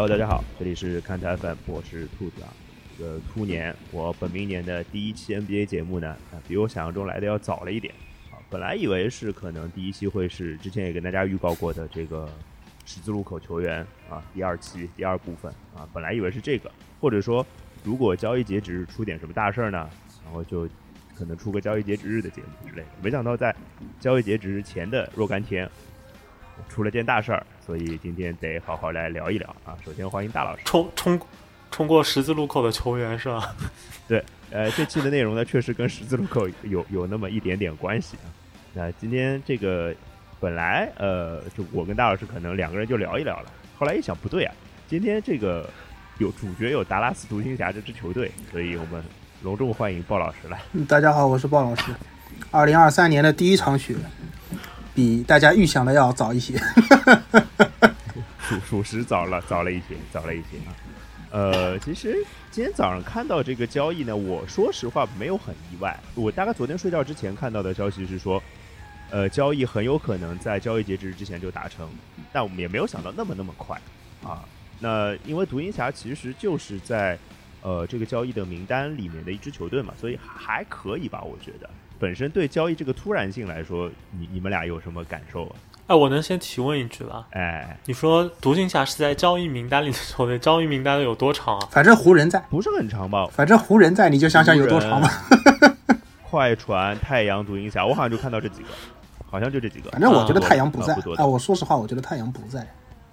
Hello，大家好，这里是看台 FM，我是兔子啊。这个兔年，我本命年的第一期 NBA 节目呢，啊，比我想象中来的要早了一点啊。本来以为是可能第一期会是之前也跟大家预告过的这个十字路口球员啊，第二期第二部分啊，本来以为是这个，或者说如果交易截止日出点什么大事儿呢，然后就可能出个交易截止日的节目之类的。没想到在交易截止日前的若干天。出了件大事儿，所以今天得好好来聊一聊啊！首先欢迎大老师，冲冲冲过十字路口的球员是吧？对，呃，这期的内容呢，确实跟十字路口有有那么一点点关系啊。那今天这个本来呃，就我跟大老师可能两个人就聊一聊了，后来一想不对啊，今天这个有主角有达拉斯独行侠这支球队，所以我们隆重欢迎鲍老师来。大家好，我是鲍老师。二零二三年的第一场雪。比大家预想的要早一些，属属实早了，早了一些，早了一些啊。呃，其实今天早上看到这个交易呢，我说实话没有很意外。我大概昨天睡觉之前看到的消息是说，呃，交易很有可能在交易截止日之前就达成，但我们也没有想到那么那么快啊。那因为独行侠其实就是在呃这个交易的名单里面的一支球队嘛，所以还可以吧，我觉得。本身对交易这个突然性来说，你你们俩有什么感受啊？哎，我能先提问一句吧？哎，你说独行侠是在交易名单里的球队，交易名单有多长啊？反正湖人在，不是很长吧？反正湖人在，你就想想有多长吧。快船、太阳、独行侠，我好像就看到这几个，好像就这几个。反正我觉得太阳不在啊！我说实话，我觉得太阳不在，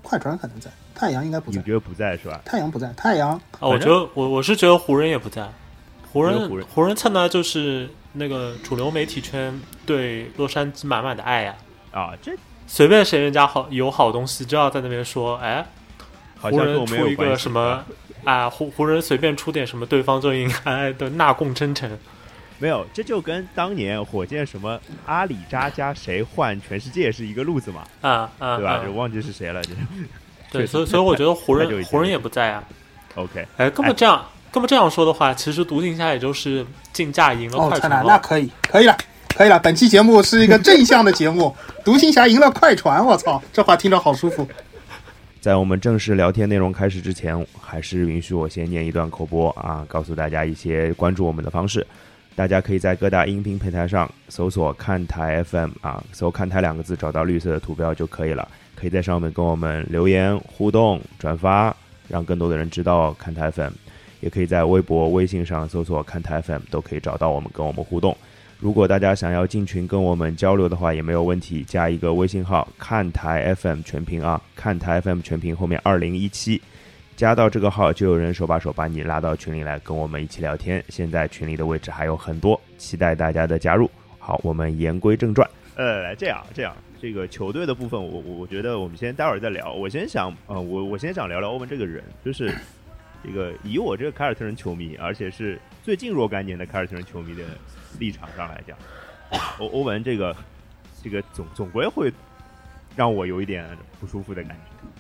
快船可能在，太阳应该不在。你觉得不在是吧？太阳不在，太阳啊！我觉得我我是觉得湖人也不在，湖人湖人蹭的就是。那个主流媒体圈对洛杉矶满满的爱呀！啊，这随便谁人家好有好东西，就要在那边说，哎，湖人出一个什么啊？湖湖人随便出点什么，对方就应该的纳贡真诚。没有，这就跟当年火箭什么阿里扎加谁换全世界是一个路子嘛？啊啊，对吧？就忘记是谁了。对，所以所以我觉得湖人 湖人也不在啊。OK，哎，根本这样。这么这样说的话，其实独行侠也就是竞价赢了快船了。那可以，可以了，可以了。本期节目是一个正向的节目，独行侠赢了快船。我操，这话听着好舒服。在我们正式聊天内容开始之前，还是允许我先念一段口播啊，告诉大家一些关注我们的方式。大家可以在各大音频平台上搜索“看台 FM” 啊，搜“看台”两个字，找到绿色的图标就可以了。可以在上面跟我们留言互动、转发，让更多的人知道看台 FM。也可以在微博、微信上搜索“看台 FM”，都可以找到我们，跟我们互动。如果大家想要进群跟我们交流的话，也没有问题，加一个微信号“看台 FM 全屏”啊，“看台 FM 全屏”后面二零一七，加到这个号就有人手把手把你拉到群里来跟我们一起聊天。现在群里的位置还有很多，期待大家的加入。好，我们言归正传。呃，来这样这样，这个球队的部分，我我我觉得我们先待会儿再聊。我先想，呃，我我先想聊聊欧文这个人，就是。这个以我这个凯尔特人球迷，而且是最近若干年的凯尔特人球迷的立场上来讲，欧欧文这个这个总总归会让我有一点不舒服的感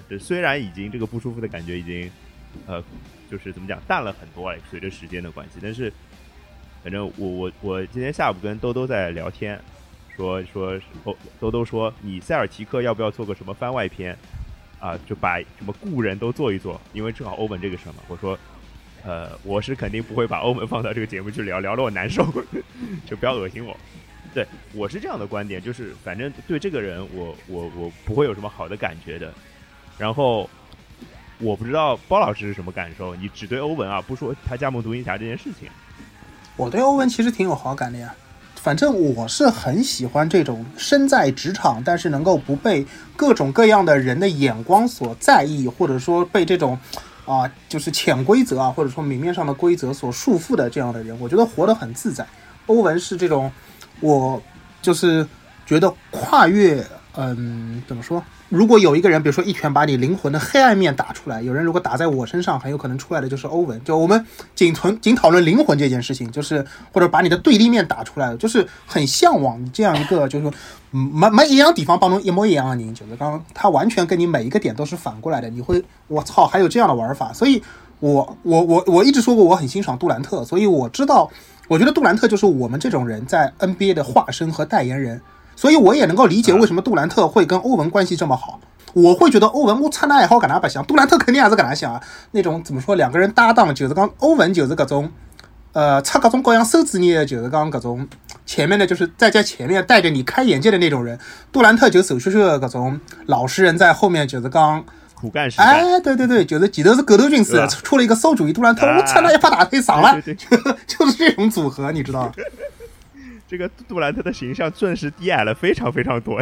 觉。虽然已经这个不舒服的感觉已经呃，就是怎么讲淡了很多了，随着时间的关系。但是反正我我我今天下午跟兜兜在聊天，说说兜兜兜说你塞尔提克要不要做个什么番外篇？啊，就把什么故人都做一做，因为正好欧文这个事嘛。我说，呃，我是肯定不会把欧文放到这个节目去聊，聊了我难受，就不要恶心我。对我是这样的观点，就是反正对这个人，我我我不会有什么好的感觉的。然后我不知道包老师是什么感受，你只对欧文啊，不说他加盟独行侠这件事情。我对欧文其实挺有好感的呀。反正我是很喜欢这种身在职场，但是能够不被各种各样的人的眼光所在意，或者说被这种，啊，就是潜规则啊，或者说明面上的规则所束缚的这样的人，我觉得活得很自在。欧文是这种，我就是觉得跨越，嗯，怎么说？如果有一个人，比如说一拳把你灵魂的黑暗面打出来，有人如果打在我身上，很有可能出来的就是欧文。就我们仅存仅讨论灵魂这件事情，就是或者把你的对立面打出来，就是很向往这样一个，就是说没没一样地方帮侬一模一样的人，就是刚他完全跟你每一个点都是反过来的，你会我操，还有这样的玩法。所以，我我我我一直说过我很欣赏杜兰特，所以我知道，我觉得杜兰特就是我们这种人在 NBA 的化身和代言人。所以我也能够理解为什么杜兰特会跟欧文关系这么好。我会觉得欧文我擦那爱好，搿能白相，杜兰特肯定也是搿能想啊。那种怎么说，两个人搭档就是讲欧文就是各种，呃，擦各种各样馊主意，就是讲各种前面的，就是在在前面带着你开眼界的那种人。杜兰特就瘦削削的搿种老实人，在后面就是讲苦干。哎，对对对，就是前头是狗头军师，出了一个馊主意，杜兰特我擦那一把大腿上了，就 就是这种组合，你知道。这个杜兰特的形象顿时低矮了非常非常多。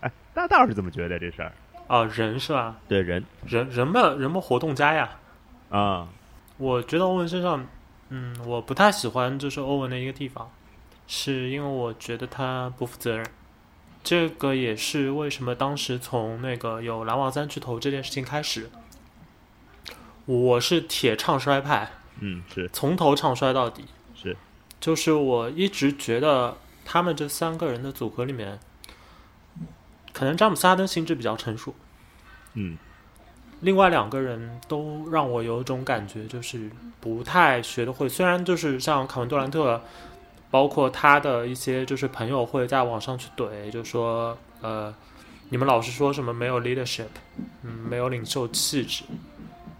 哎，大道是怎么觉得这事儿？啊，人是吧？对，人人人们人们活动家呀。啊，我觉得欧文身上，嗯，我不太喜欢就是欧文的一个地方，是因为我觉得他不负责任。这个也是为什么当时从那个有篮网三巨头这件事情开始，我是铁唱衰派。嗯，是从头唱衰到底。是。就是我一直觉得他们这三个人的组合里面，可能詹姆斯哈登心智比较成熟，嗯，另外两个人都让我有一种感觉，就是不太学得会。虽然就是像凯文杜兰特，包括他的一些就是朋友会在网上去怼，就说呃，你们老是说什么没有 leadership，嗯，没有领袖气质，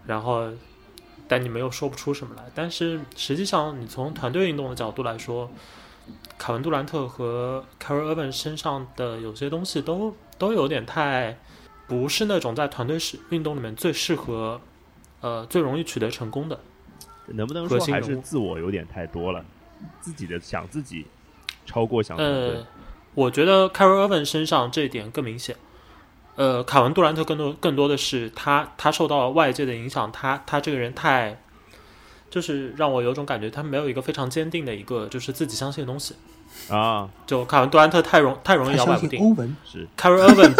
然后。但你们又说不出什么来。但是实际上，你从团队运动的角度来说，凯文杜兰特和凯尔· v 文身上的有些东西都都有点太不是那种在团队是运动里面最适合，呃，最容易取得成功的。能不能说还是自我有点太多了？自己的想自己超过想呃，我觉得凯尔· v 文身上这一点更明显。呃，凯文杜兰特更多更多的是他他受到外界的影响，他他这个人太，就是让我有种感觉，他没有一个非常坚定的一个就是自己相信的东西啊。就凯文杜兰特太容太容易摇摆不定。欧文是凯文·厄文，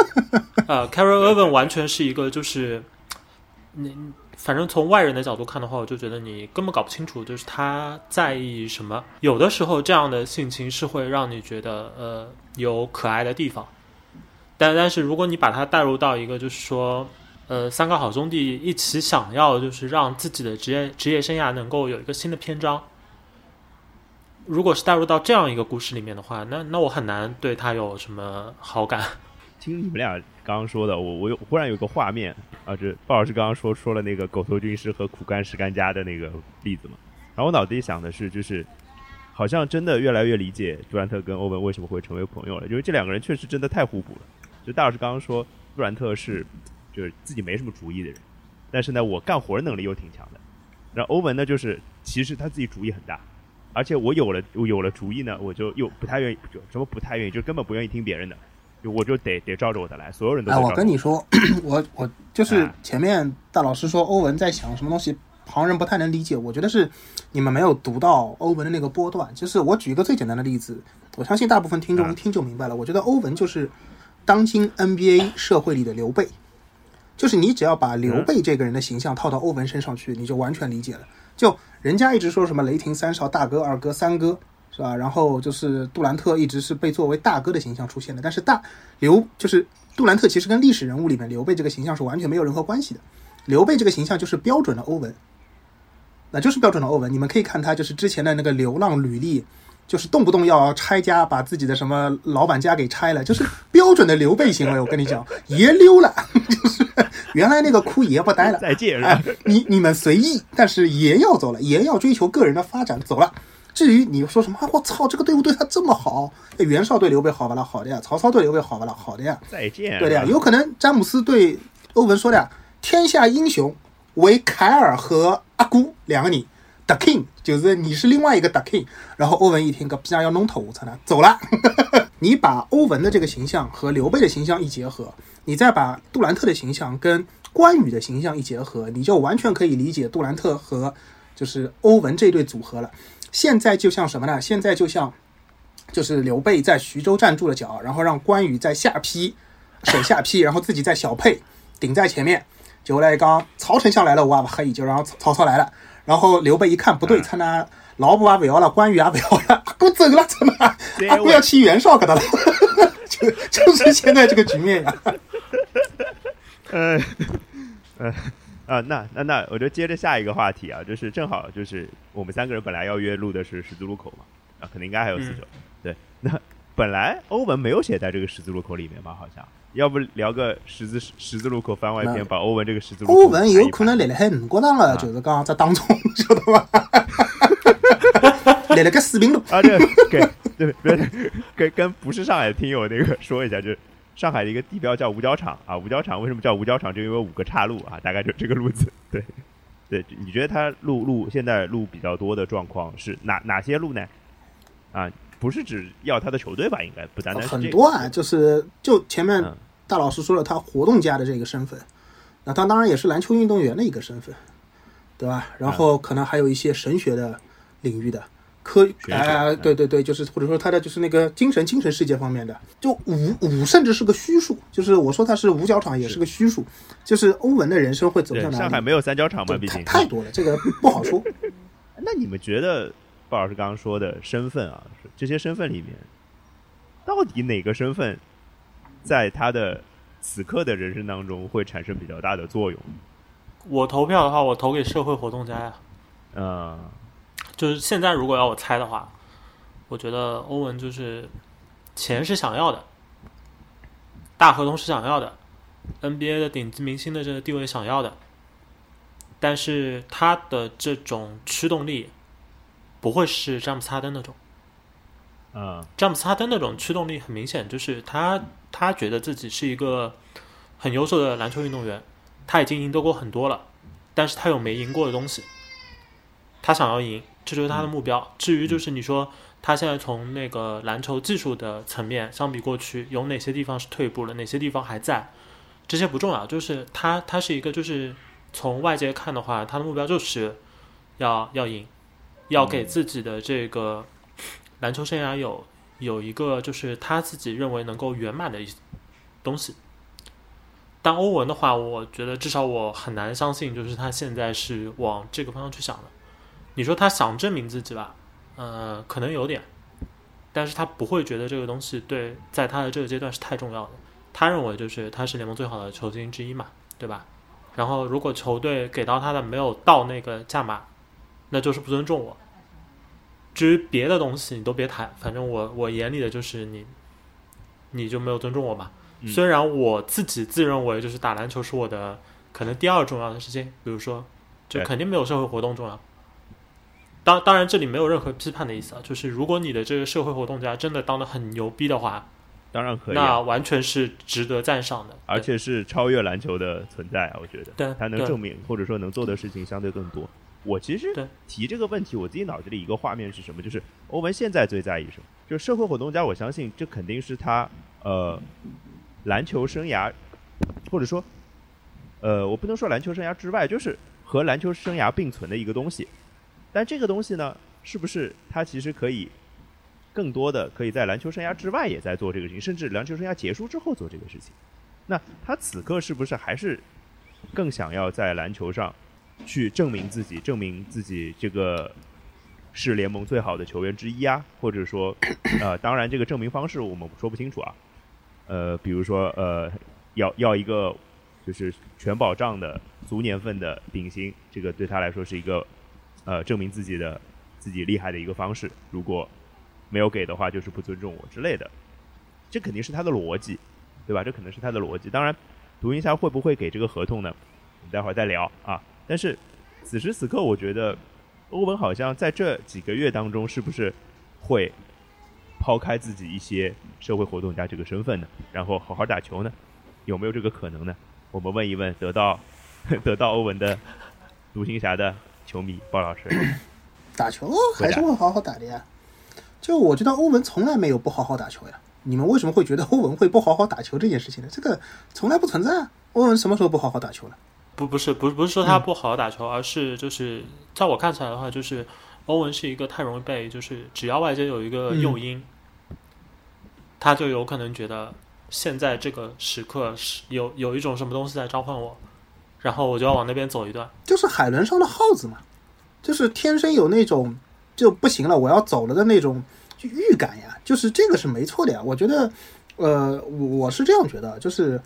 呃，凯文·厄文完全是一个就是你反正从外人的角度看的话，我就觉得你根本搞不清楚，就是他在意什么。有的时候这样的性情是会让你觉得呃有可爱的地方。但但是，如果你把它带入到一个，就是说，呃，三个好兄弟一起想要，就是让自己的职业职业生涯能够有一个新的篇章。如果是带入到这样一个故事里面的话，那那我很难对他有什么好感。听你们俩刚刚说的，我我有忽然有个画面啊，这鲍老师刚刚说说了那个狗头军师和苦干实干家的那个例子嘛，然后我脑子里想的是，就是好像真的越来越理解杜兰特跟欧文为什么会成为朋友了，因为这两个人确实真的太互补了。就大老师刚刚说，杜兰特是就是自己没什么主意的人，但是呢，我干活能力又挺强的。然后欧文呢，就是其实他自己主意很大，而且我有了我有了主意呢，我就又不太愿意，就什么不太愿意，就根本不愿意听别人的，就我就得得照着我的来，所有人都。哎，我跟你说，我我就是前面大老师说欧文在想什么东西，旁人不太能理解。我觉得是你们没有读到欧文的那个波段。就是我举一个最简单的例子，我相信大部分听众一听就明白了。我觉得欧文就是。当今 NBA 社会里的刘备，就是你只要把刘备这个人的形象套到欧文身上去，你就完全理解了。就人家一直说什么雷霆三少大哥、二哥、三哥，是吧？然后就是杜兰特一直是被作为大哥的形象出现的，但是大刘就是杜兰特，其实跟历史人物里面刘备这个形象是完全没有任何关系的。刘备这个形象就是标准的欧文，那就是标准的欧文。你们可以看他就是之前的那个流浪履历。就是动不动要拆家，把自己的什么老板家给拆了，就是标准的刘备行为。我跟你讲，爷溜了，就是原来那个哭爷不待了，再见。哎，你你们随意，但是爷要走了，爷要追求个人的发展，走了。至于你说什么，我操，这个队伍对他这么好，袁绍对刘备好不了，好的呀；曹操对刘备好不了，好的呀。再见。对的呀，有可能詹姆斯对欧文说的呀，天下英雄唯凯尔和阿姑两个你。The King 就是你是另外一个 The King，然后欧文一听，个逼样要弄头才能走了。你把欧文的这个形象和刘备的形象一结合，你再把杜兰特的形象跟关羽的形象一结合，你就完全可以理解杜兰特和就是欧文这对组合了。现在就像什么呢？现在就像就是刘备在徐州站住了脚，然后让关羽在下邳守下邳，然后自己在小沛顶在前面。就来刚曹丞相来了，我也不黑，就让曹操来了。然后刘备一看不对，他那老婆也不要了，关羽也不要了，给我走了，怎么？阿不要去袁绍给他了，就就是现在这个局面呀。呃，呃啊，那那那，我就接着下一个话题啊，就是正好就是我们三个人本来要约录的是十字路口嘛，啊，可能应该还有四九。对，那本来欧文没有写在这个十字路口里面吧？好像，要不聊个十字十字路口番外篇，把欧文这个十字路口欧文有可能立了海五角场了，就是讲在当中，晓得吧？立了个四平路啊，对，给对对，跟跟不是上海的听友那个说一下，就是上海的一个地标叫五角场啊，五角场为什么叫五角场？就因为五个岔路啊，大概就这个路子。对，对，你觉得它路路现在路比较多的状况是哪哪些路呢？啊，不是只要他的球队吧？应该不单单是很多啊，就是就前面大老师说了，他活动家的这个身份，那他当然也是篮球运动员的一个身份，对吧？然后可能还有一些神学的领域的。科哎，对对对，就是或者说他的就是那个精神精神世界方面的，就五五甚至是个虚数，就是我说他是五角场也是个虚数，就是欧文的人生会走向哪里？上海没有三角场吗？毕竟太多了，这个不好说。那你们觉得鲍老师刚刚说的身份啊，这些身份里面，到底哪个身份在他的此刻的人生当中会产生比较大的作用？我投票的话，我投给社会活动家呀。嗯。就是现在，如果要我猜的话，我觉得欧文就是钱是想要的，大合同是想要的，NBA 的顶级明星的这个地位想要的，但是他的这种驱动力不会是詹姆斯哈登那种。嗯，詹姆斯哈登那种驱动力很明显，就是他他觉得自己是一个很优秀的篮球运动员，他已经赢得过很多了，但是他有没赢过的东西，他想要赢。这就是他的目标。至于就是你说他现在从那个篮球技术的层面相比过去，有哪些地方是退步了，哪些地方还在，这些不重要。就是他他是一个就是从外界看的话，他的目标就是要要赢，要给自己的这个篮球生涯有有一个就是他自己认为能够圆满的一东西。但欧文的话，我觉得至少我很难相信，就是他现在是往这个方向去想的。你说他想证明自己吧，呃，可能有点，但是他不会觉得这个东西对，在他的这个阶段是太重要的。他认为就是他是联盟最好的球星之一嘛，对吧？然后如果球队给到他的没有到那个价码，那就是不尊重我。至于别的东西你都别谈，反正我我眼里的就是你，你就没有尊重我嘛。虽然我自己自认为就是打篮球是我的可能第二重要的事情，比如说，就肯定没有社会活动重要。当当然，这里没有任何批判的意思啊，就是如果你的这个社会活动家真的当的很牛逼的话，当然可以，那完全是值得赞赏的，而且是超越篮球的存在啊，我觉得，对，他能证明或者说能做的事情相对更多。我其实提这个问题，我自己脑子里一个画面是什么？就是欧文现在最在意什么？就是社会活动家，我相信这肯定是他呃篮球生涯，或者说呃我不能说篮球生涯之外，就是和篮球生涯并存的一个东西。但这个东西呢，是不是他其实可以更多的可以在篮球生涯之外也在做这个事情，甚至篮球生涯结束之后做这个事情？那他此刻是不是还是更想要在篮球上去证明自己，证明自己这个是联盟最好的球员之一啊？或者说，呃，当然这个证明方式我们说不清楚啊。呃，比如说，呃，要要一个就是全保障的足年份的顶薪，这个对他来说是一个。呃，证明自己的自己厉害的一个方式，如果没有给的话，就是不尊重我之类的，这肯定是他的逻辑，对吧？这可能是他的逻辑。当然，独行侠会不会给这个合同呢？我们待会儿再聊啊。但是此时此刻，我觉得欧文好像在这几个月当中，是不是会抛开自己一些社会活动家这个身份呢？然后好好打球呢？有没有这个可能呢？我们问一问得到 得到欧文的独行侠的。球迷包老师，打球还是会好好打的呀。就我觉得欧文从来没有不好好打球呀。你们为什么会觉得欧文会不好好打球这件事情呢？这个从来不存在。欧文什么时候不好好打球了？不，不是，不是，不是说他不好好打球，而是就是在我看起来的话，就是欧文是一个太容易被，就是只要外界有一个诱因，他就有可能觉得现在这个时刻是有有一种什么东西在召唤我。然后我就要往那边走一段，就是海伦上的耗子嘛，就是天生有那种就不行了，我要走了的那种预感呀，就是这个是没错的呀。我觉得，呃，我是这样觉得，就是，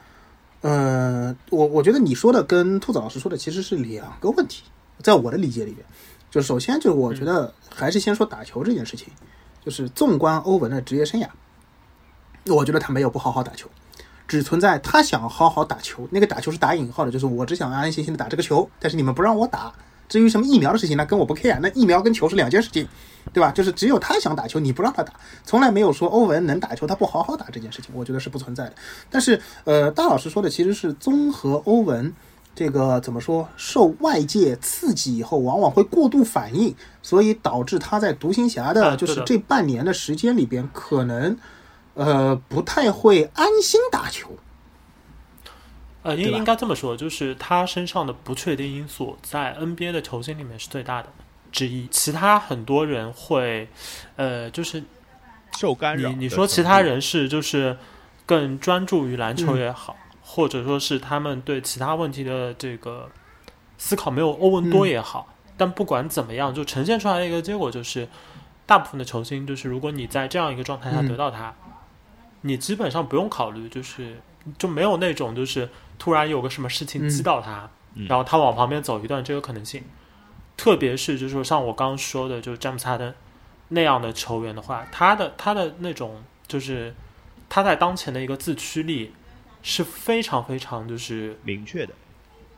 呃，我我觉得你说的跟兔子老师说的其实是两个问题，在我的理解里边，就首先就我觉得还是先说打球这件事情，就是纵观欧文的职业生涯，我觉得他没有不好好打球，只存在他想好好打球。那个打球是打引号的，就是我只想安安心心的打这个球，但是你们不让我打。至于什么疫苗的事情呢，跟我不 care。那疫苗跟球是两件事情，对吧？就是只有他想打球，你不让他打，从来没有说欧文能打球他不好好打这件事情，我觉得是不存在的。但是，呃，大老师说的其实是综合欧文这个怎么说，受外界刺激以后，往往会过度反应，所以导致他在独行侠的就是这半年的时间里边，可能呃不太会安心打球。呃，应应该这么说，就是他身上的不确定因素在 NBA 的球星里面是最大的之一。其他很多人会，呃，就是受干扰。你你说其他人是就是更专注于篮球也好，或者说是他们对其他问题的这个思考没有欧文多也好，但不管怎么样，就呈现出来的一个结果就是，大部分的球星就是如果你在这样一个状态下得到他，你基本上不用考虑，就是就没有那种就是。突然有个什么事情击到他，然后他往旁边走一段，这个可能性，特别是就是说像我刚刚说的，就是詹姆斯哈登那样的球员的话，他的他的那种就是他在当前的一个自驱力是非常非常就是明确的，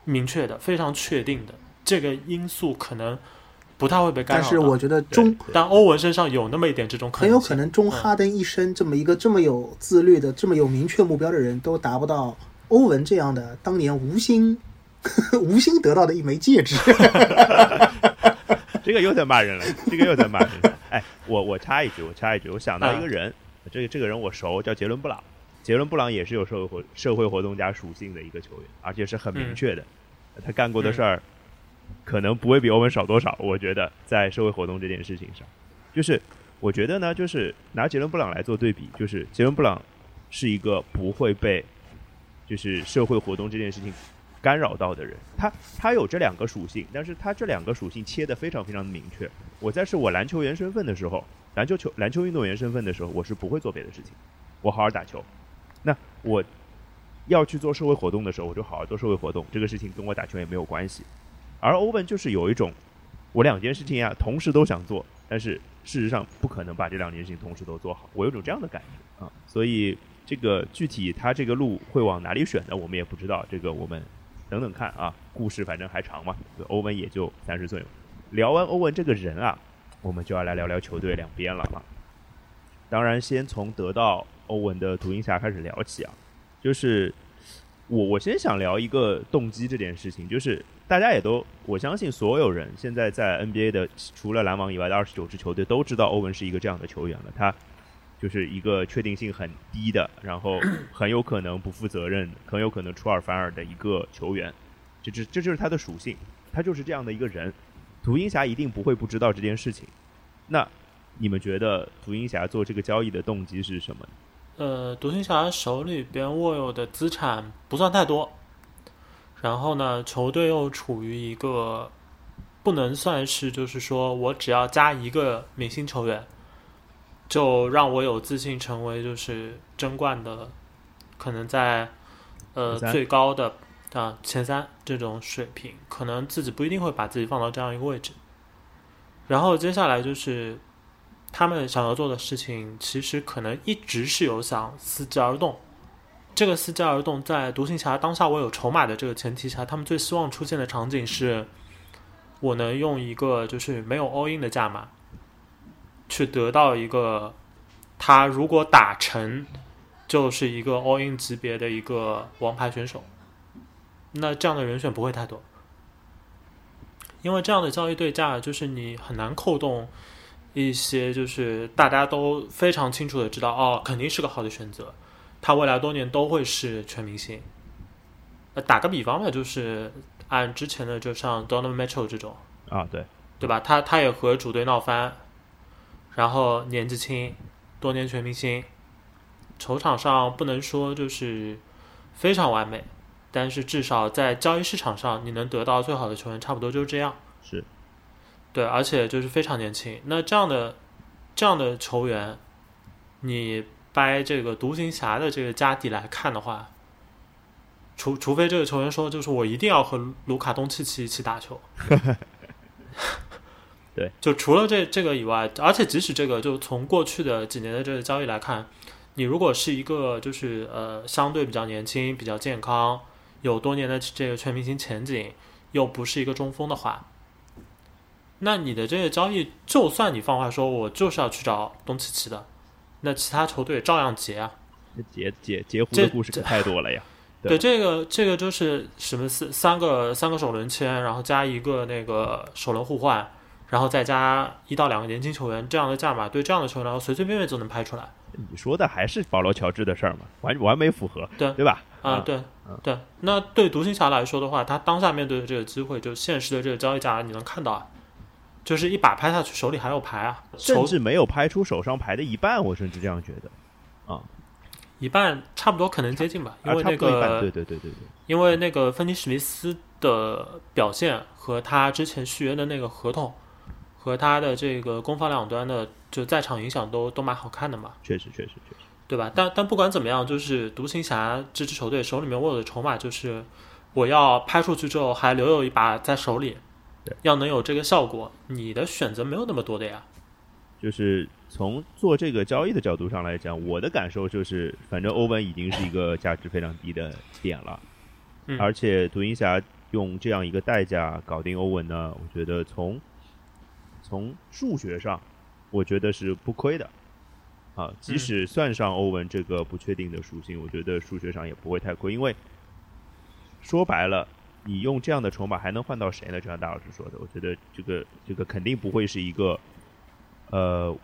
明确的非常确定的这个因素可能不太会被干扰。但是我觉得中，但欧文身上有那么一点这种可能很有可能中哈登一生这么一个这么有自律的、这么有明确目标的人都达不到。欧文这样的当年无心 无心得到的一枚戒指，这个又在骂人了，这个又在骂人了。哎，我我插一句，我插一句，我想到一个人，这个这个人我熟，叫杰伦布朗。杰伦布朗也是有社会活社会活动家属性的一个球员，而且是很明确的。他干过的事儿可能不会比欧文少多少。我觉得在社会活动这件事情上，就是我觉得呢，就是拿杰伦布朗来做对比，就是杰伦布朗是一个不会被。就是社会活动这件事情干扰到的人，他他有这两个属性，但是他这两个属性切的非常非常明确。我在是我篮球员身份的时候，篮球球篮球运动员身份的时候，我是不会做别的事情，我好好打球。那我要去做社会活动的时候，我就好好做社会活动，这个事情跟我打球也没有关系。而欧文就是有一种，我两件事情呀同时都想做，但是事实上不可能把这两件事情同时都做好，我有种这样的感觉啊，所以。这个具体他这个路会往哪里选呢？我们也不知道。这个我们等等看啊。故事反正还长嘛。欧文也就三十岁。聊完欧文这个人啊，我们就要来聊聊球队两边了啊。当然，先从得到欧文的独行侠开始聊起啊。就是我我先想聊一个动机这件事情，就是大家也都我相信所有人现在在 NBA 的除了篮网以外的二十九支球队都知道欧文是一个这样的球员了。他。就是一个确定性很低的，然后 很有可能不负责任，很有可能出尔反尔的一个球员，这这这就是他的属性，他就是这样的一个人。独行侠一定不会不知道这件事情。那你们觉得独行侠做这个交易的动机是什么？呃，独行侠手里边握有的资产不算太多，然后呢，球队又处于一个不能算是就是说我只要加一个明星球员。就让我有自信成为就是争冠的，可能在呃最高的啊前三这种水平，可能自己不一定会把自己放到这样一个位置。然后接下来就是他们想要做的事情，其实可能一直是有想伺机而动。这个伺机而动，在独行侠当下我有筹码的这个前提下，他们最希望出现的场景是，我能用一个就是没有 all in 的价码。去得到一个，他如果打成，就是一个 all in 级别的一个王牌选手，那这样的人选不会太多，因为这样的交易对价就是你很难扣动一些，就是大家都非常清楚的知道，哦，肯定是个好的选择，他未来多年都会是全明星。呃，打个比方吧，就是按之前的，就像 Donovan Mitchell 这种啊，对，对吧？他他也和主队闹翻。然后年纪轻，多年全明星，球场上不能说就是非常完美，但是至少在交易市场上，你能得到最好的球员，差不多就是这样。是，对，而且就是非常年轻。那这样的这样的球员，你掰这个独行侠的这个家底来看的话，除除非这个球员说，就是我一定要和卢卡东契奇一起打球。对，就除了这这个以外，而且即使这个，就从过去的几年的这个交易来看，你如果是一个就是呃相对比较年轻、比较健康、有多年的这个全明星前景，又不是一个中锋的话，那你的这个交易，就算你放话说我就是要去找东契奇的，那其他球队照样结啊。截截截胡的故事可太多了呀。对，这个这个就是什么四三个三个首轮签，然后加一个那个首轮互换，然后再加一到两个年轻球员这样的价码，对这样的球员来说随随便便就能拍出来。你说的还是保罗乔治的事儿嘛，完完美符合，对对吧？啊，对对。那对独行侠来说的话，他当下面对的这个机会，就现实的这个交易价，你能看到啊，就是一把拍下去，手里还有牌啊，甚至没有拍出手上牌的一半，我甚至这样觉得啊。一半差不多可能接近吧，因为那个对对对对对，因为那个芬尼史密斯的表现和他之前续约的那个合同，和他的这个攻防两端的就在场影响都都蛮好看的嘛，确实确实确实，对吧？但但不管怎么样，就是独行侠这支球队手里面握的筹码就是我要拍出去之后还留有一把在手里，要能有这个效果，你的选择没有那么多的呀。就是从做这个交易的角度上来讲，我的感受就是，反正欧文已经是一个价值非常低的点了，而且独行侠用这样一个代价搞定欧文呢，我觉得从从数学上，我觉得是不亏的啊。即使算上欧文这个不确定的属性，我觉得数学上也不会太亏，因为说白了，你用这样的筹码还能换到谁呢？就像大老师说的，我觉得这个这个肯定不会是一个。呃，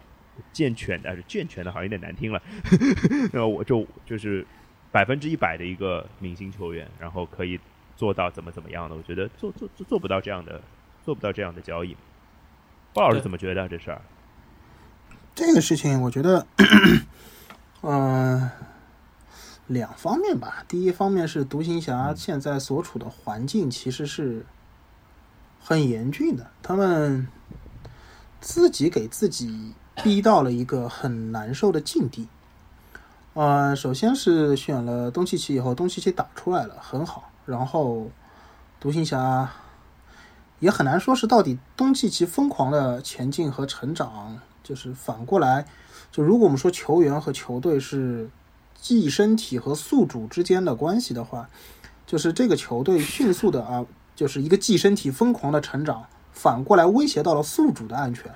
健全的是健全的，好像有点难听了。那我就就是百分之一百的一个明星球员，然后可以做到怎么怎么样的？我觉得做做做做不到这样的，做不到这样的交易。包老师怎么觉得这事儿？这个事情，我觉得，嗯，两方面吧。第一方面是独行侠现在所处的环境其实是很严峻的，他们。自己给自己逼到了一个很难受的境地。呃，首先是选了东契奇以后，东契奇打出来了，很好。然后独行侠也很难说是到底东契奇疯狂的前进和成长，就是反过来，就如果我们说球员和球队是寄生体和宿主之间的关系的话，就是这个球队迅速的啊，就是一个寄生体疯狂的成长。反过来威胁到了宿主的安全，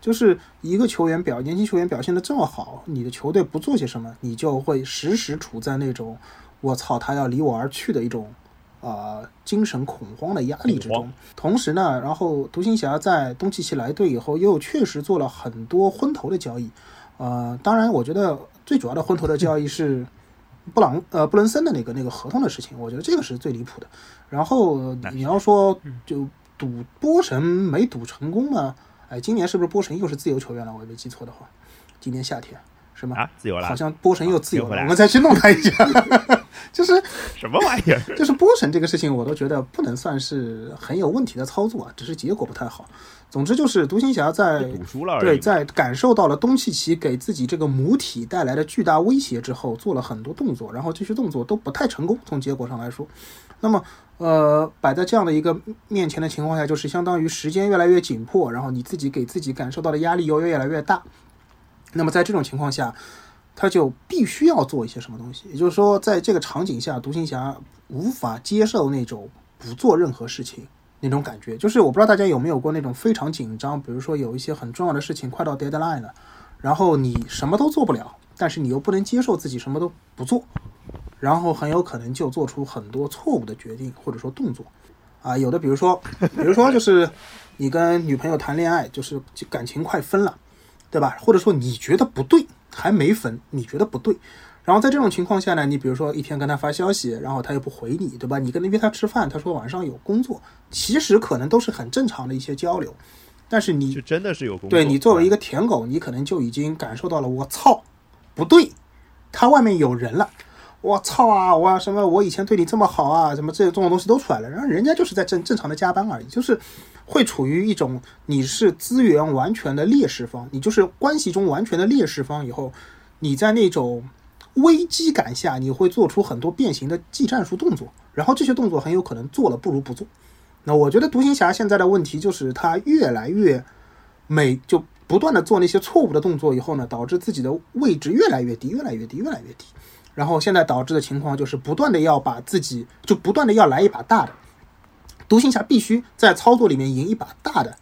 就是一个球员表年轻球员表现的这么好，你的球队不做些什么，你就会时时处在那种我操他要离我而去的一种啊精神恐慌的压力之中。同时呢，然后独行侠在东契奇来队以后，又确实做了很多昏头的交易。呃，当然，我觉得最主要的昏头的交易是 布朗呃布伦森的那个那个合同的事情，我觉得这个是最离谱的。然后你要说就。赌波神没赌成功吗？哎，今年是不是波神又是自由球员了？我没记错的话，今年夏天是吗？啊，自由了，好像波神又自由了，我们再去弄他一下。就是 什么玩意儿？就是波神这个事情，我都觉得不能算是很有问题的操作啊，只是结果不太好。总之就是独行侠在赌输了，对，在感受到了东契奇给自己这个母体带来的巨大威胁之后，做了很多动作，然后这些动作都不太成功。从结果上来说，那么。呃，摆在这样的一个面前的情况下，就是相当于时间越来越紧迫，然后你自己给自己感受到的压力又越来越大。那么在这种情况下，他就必须要做一些什么东西。也就是说，在这个场景下，独行侠无法接受那种不做任何事情那种感觉。就是我不知道大家有没有过那种非常紧张，比如说有一些很重要的事情快到 deadline 了，然后你什么都做不了，但是你又不能接受自己什么都不做。然后很有可能就做出很多错误的决定或者说动作，啊，有的比如说，比如说就是你跟女朋友谈恋爱，就是感情快分了，对吧？或者说你觉得不对，还没分，你觉得不对，然后在这种情况下呢，你比如说一天跟他发消息，然后他又不回你，对吧？你跟他约他吃饭，他说晚上有工作，其实可能都是很正常的一些交流，但是你就真的是有工作，对你作为一个舔狗，你可能就已经感受到了，我操，不对，他外面有人了。我操啊！我什么？我以前对你这么好啊？什么这这种东西都出来了？然后人家就是在正正常的加班而已，就是会处于一种你是资源完全的劣势方，你就是关系中完全的劣势方。以后你在那种危机感下，你会做出很多变形的技战术动作，然后这些动作很有可能做了不如不做。那我觉得独行侠现在的问题就是他越来越美，就不断的做那些错误的动作以后呢，导致自己的位置越来越低，越来越低，越来越低。然后现在导致的情况就是不断的要把自己就不断的要来一把大的，独行侠必须在操作里面赢一把大的，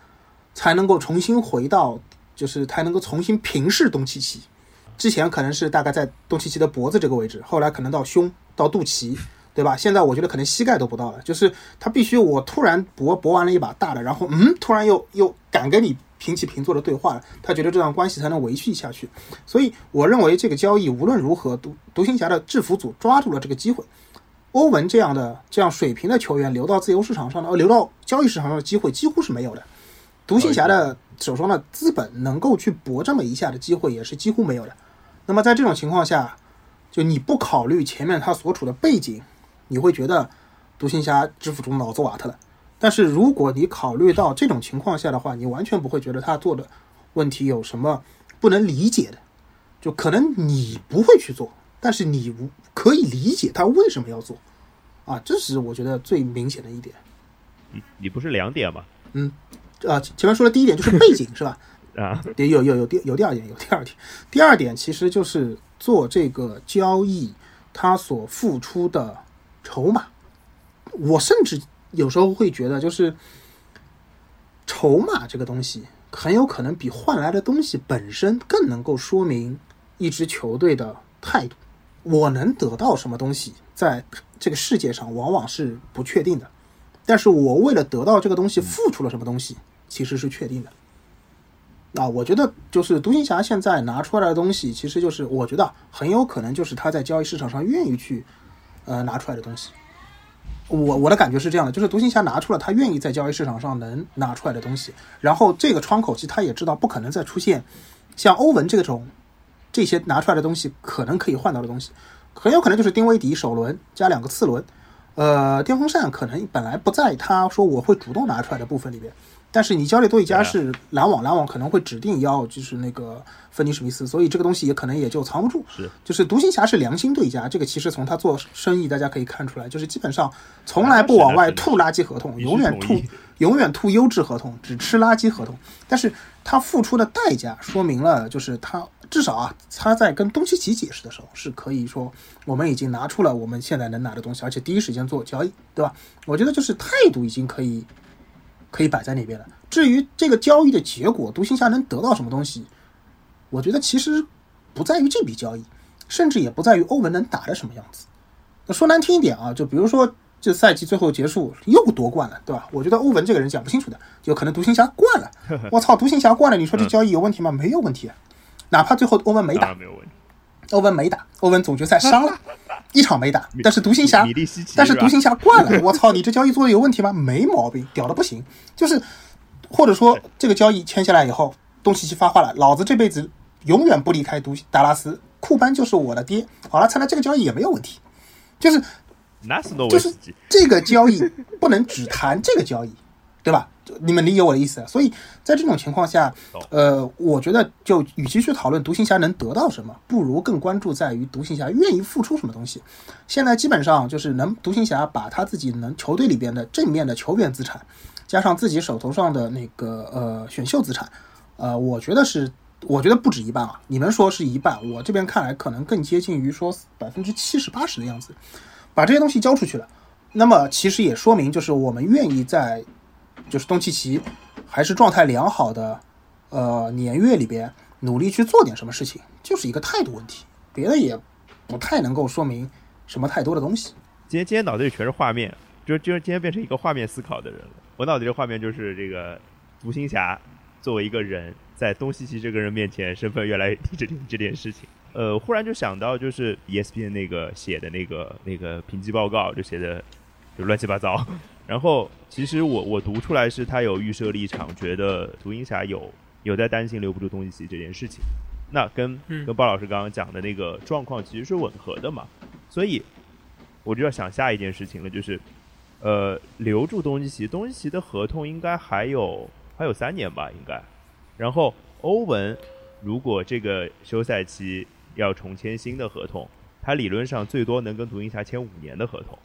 才能够重新回到，就是才能够重新平视东契奇。之前可能是大概在东契奇的脖子这个位置，后来可能到胸到肚脐，对吧？现在我觉得可能膝盖都不到了，就是他必须我突然搏搏完了一把大的，然后嗯，突然又又敢跟你。平起平坐的对话了，他觉得这段关系才能维系下去，所以我认为这个交易无论如何，独独行侠的制服组抓住了这个机会。欧文这样的这样水平的球员流到自由市场上的，呃，流到交易市场上的机会几乎是没有的。独行侠的手上的资本能够去搏这么一下的机会也是几乎没有的。那么在这种情况下，就你不考虑前面他所处的背景，你会觉得独行侠制服组脑子瓦特了。但是如果你考虑到这种情况下的话，你完全不会觉得他做的问题有什么不能理解的，就可能你不会去做，但是你可以理解他为什么要做，啊，这是我觉得最明显的一点。你你不是两点吗？嗯，啊，前面说的第一点就是背景是吧？啊，有有有第有第二点，有第二点，第二点其实就是做这个交易，他所付出的筹码，我甚至。有时候会觉得，就是筹码这个东西，很有可能比换来的东西本身更能够说明一支球队的态度。我能得到什么东西，在这个世界上往往是不确定的，但是我为了得到这个东西付出了什么东西，其实是确定的。啊，我觉得就是独行侠现在拿出来的东西，其实就是我觉得很有可能就是他在交易市场上愿意去呃拿出来的东西。我我的感觉是这样的，就是独行侠拿出了他愿意在交易市场上能拿出来的东西，然后这个窗口期他也知道不可能再出现像欧文这种这些拿出来的东西可能可以换到的东西，很有可能就是丁威迪首轮加两个次轮，呃，电风扇可能本来不在他说我会主动拿出来的部分里边。但是你交易多一家是篮网，篮网可能会指定要就是那个芬尼史密斯，所以这个东西也可能也就藏不住。是，就是独行侠是良心对家，这个其实从他做生意大家可以看出来，就是基本上从来不往外吐垃圾合同，永远吐永远吐优质合同，只吃垃圾合同。但是他付出的代价说明了，就是他至少啊，他在跟东契奇解释的时候是可以说我们已经拿出了我们现在能拿的东西，而且第一时间做交易，对吧？我觉得就是态度已经可以。可以摆在那边了。至于这个交易的结果，独行侠能得到什么东西，我觉得其实不在于这笔交易，甚至也不在于欧文能打的什么样子。那说难听一点啊，就比如说这赛季最后结束又夺冠了，对吧？我觉得欧文这个人讲不清楚的，有可能独行侠惯了。我操，独行侠惯了，你说这交易有问题吗？没有问题，哪怕最后欧文没打，没有问题。欧文没打，欧文总决赛伤了。一场没打，但是独行侠，但是独行侠惯了。我操，你这交易做的有问题吗？没毛病，屌的不行。就是，或者说这个交易签下来以后，东契奇发话了，老子这辈子永远不离开独达拉斯，库班就是我的爹。好了，看来这个交易也没有问题。就是，就是这个交易 不能只谈这个交易，对吧？你们理解我的意思，所以在这种情况下，呃，我觉得就与其去讨论独行侠能得到什么，不如更关注在于独行侠愿意付出什么东西。现在基本上就是能独行侠把他自己能球队里边的正面的球员资产，加上自己手头上的那个呃选秀资产，呃，我觉得是，我觉得不止一半啊。你们说是一半，我这边看来可能更接近于说百分之七十八十的样子，把这些东西交出去了。那么其实也说明就是我们愿意在。就是东契奇还是状态良好的，呃，年月里边努力去做点什么事情，就是一个态度问题，别的也不太能够说明什么太多的东西。今天今天脑子里全是画面，就就今天变成一个画面思考的人了。我脑子里的画面就是这个独行侠作为一个人，在东契奇这个人面前身份越来越低这件这件事情。呃，忽然就想到就是 ESPN 那个写的那个那个评级报告，就写的就乱七八糟。然后，其实我我读出来是他有预设立场，觉得独行侠有有在担心留不住东契奇这件事情。那跟跟鲍老师刚刚讲的那个状况其实是吻合的嘛。所以我就要想下一件事情了，就是呃留住东契奇，东契奇的合同应该还有还有三年吧，应该。然后欧文如果这个休赛期要重签新的合同，他理论上最多能跟独行侠签五年的合同。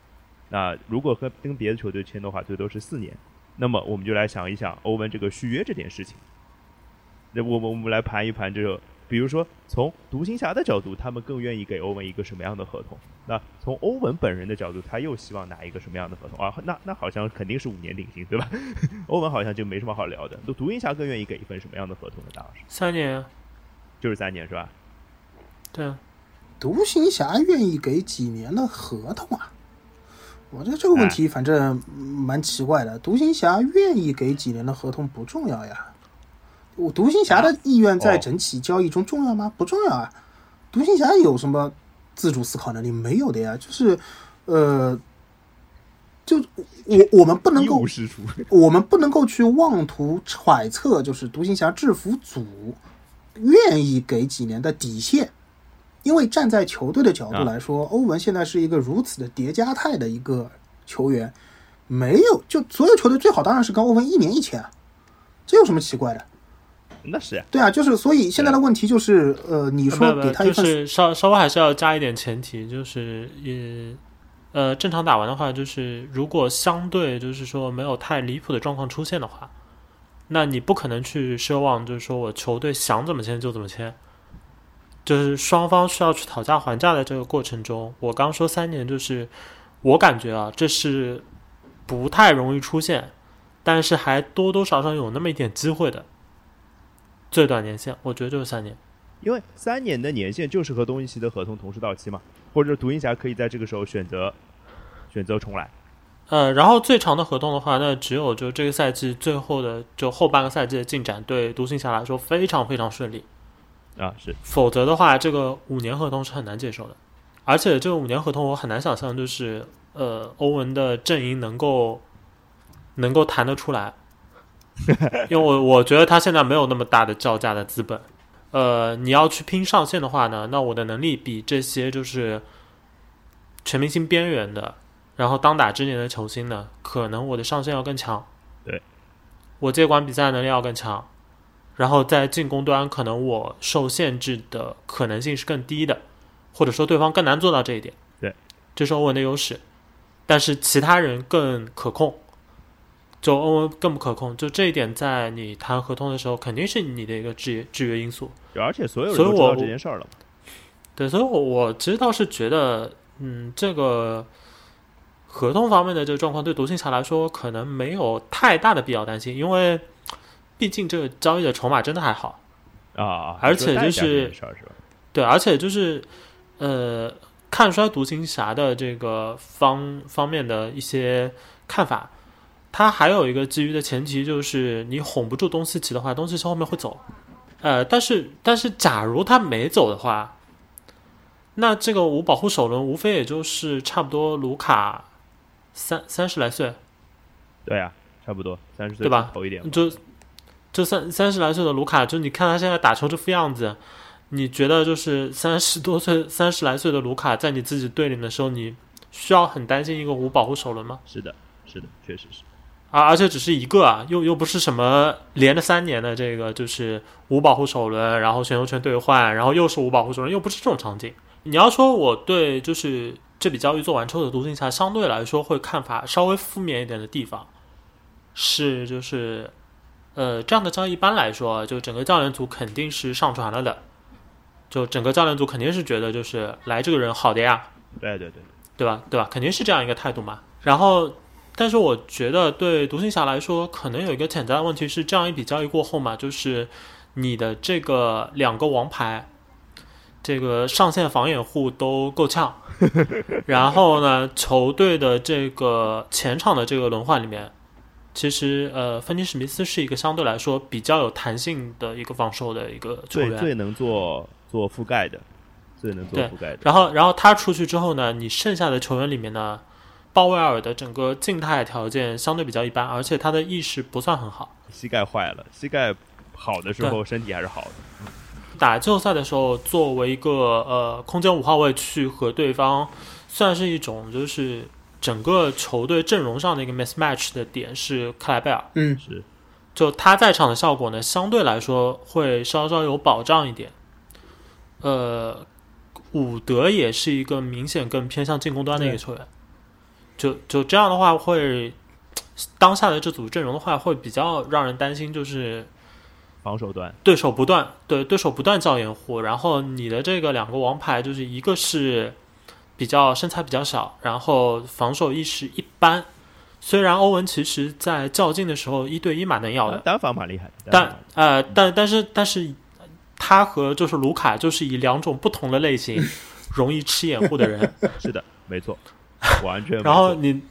那如果和跟别的球队签的话，最多是四年。那么我们就来想一想欧文这个续约这件事情。那我们我们来盘一盘这个，比如说从独行侠的角度，他们更愿意给欧文一个什么样的合同？那从欧文本人的角度，他又希望拿一个什么样的合同啊？那那好像肯定是五年顶薪，对吧？欧文好像就没什么好聊的。那独行侠更愿意给一份什么样的合同呢？大老师三年，就是三年是吧？对啊，独行侠愿意给几年的合同啊？我觉得这个问题反正蛮奇怪的。独行侠愿意给几年的合同不重要呀，我独行侠的意愿在整体交易中重要吗？不重要啊。独行侠有什么自主思考能力？没有的呀。就是，呃，就我我们不能够。我们不能够去妄图揣测，就是独行侠制服组愿意给几年的底线，因为站在球队的角度来说，欧文现在是一个如此的叠加态的一个球员，没有就所有球队最好当然是跟欧文一年一签啊，这有什么奇怪的？那是呀，对啊，就是所以现在的问题就是，呃，你说给他一份就是稍稍微还是要加一点前提，就是也呃正常打完的话，就是如果相对就是说没有太离谱的状况出现的话，那你不可能去奢望就是说我球队想怎么签就怎么签，就是双方需要去讨价还价的这个过程中，我刚说三年，就是我感觉啊，这是不太容易出现，但是还多多少少有那么一点机会的。最短年限，我觉得就是三年。因为三年的年限就是和东契奇的合同同时到期嘛，或者独行侠可以在这个时候选择选择重来。呃，然后最长的合同的话，那只有就这个赛季最后的就后半个赛季的进展，对独行侠来说非常非常顺利。啊，是否则的话，这个五年合同是很难接受的。而且这个五年合同，我很难想象，就是呃，欧文的阵营能够能够谈得出来，因为我我觉得他现在没有那么大的叫价的资本。呃，你要去拼上限的话呢，那我的能力比这些就是全明星边缘的，然后当打之年的球星呢，可能我的上限要更强。对，我接管比赛能力要更强，然后在进攻端可能我受限制的可能性是更低的，或者说对方更难做到这一点。对，这是欧文的优势，但是其他人更可控。就欧文更不可控，就这一点，在你谈合同的时候，肯定是你的一个制约制约因素。而且所有人所以我都知道这件事儿了。对，所以我我其实倒是觉得，嗯，这个合同方面的这个状况对独行侠来说可能没有太大的必要担心，因为毕竟这个交易的筹码真的还好。啊啊！而且就是？对，而且就是呃，看衰独行侠的这个方方面的一些看法，它还有一个基于的前提就是你哄不住东契奇的话，东契奇后面会走。呃，但是但是假如他没走的话，那这个无保护首轮无非也就是差不多卢卡三三十来岁，对呀、差不多三十岁对吧出头一点。就就三三十来岁的卢卡，就你看他现在打球这副样子，你觉得就是三十多岁、三十来岁的卢卡在你自己队里的时候，你需要很担心一个无保护首轮吗？是的，是的，确实是。啊而且只是一个啊，又又不是什么连着三年的这个就是无保护首轮，然后选秀权兑换，然后又是无保护首轮，又不是这种场景。你要说我对就是这笔交易做完之后的独行侠相对来说会看法稍微负面一点的地方，是就是呃这样的交易一般来说，就整个教练组肯定是上传了的，就整个教练组肯定是觉得就是来这个人好的呀，对对对，对吧？对吧？肯定是这样一个态度嘛。然后，但是我觉得对独行侠来说，可能有一个潜在的问题是，这样一笔交易过后嘛，就是你的这个两个王牌，这个上线防掩护都够呛，然后呢，球队的这个前场的这个轮换里面。其实，呃，芬尼史密斯是一个相对来说比较有弹性的一个防守的一个球员，最最能做做覆盖的，最能做覆盖的。然后，然后他出去之后呢，你剩下的球员里面呢，鲍威尔的整个静态条件相对比较一般，而且他的意识不算很好。膝盖坏了，膝盖好的时候身体还是好的。打季后赛的时候，作为一个呃空间五号位去和对方，算是一种就是整个球队阵容上的一个 mismatch 的点是克莱贝尔，嗯，是就他在场的效果呢，相对来说会稍稍有保障一点。呃，伍德也是一个明显更偏向进攻端的一个球员，就就这样的话会，当下的这组阵容的话会比较让人担心，就是防守端，对手不断对对手不断造掩护，然后你的这个两个王牌就是一个是比较身材比较小，然后防守意识一般。虽然欧文其实在较劲的时候一对一蛮能要的，单防蛮厉害的，但呃但但是但是他和就是卢卡就是以两种不同的类型 容易吃掩护的人，是的，没错，完全。然后你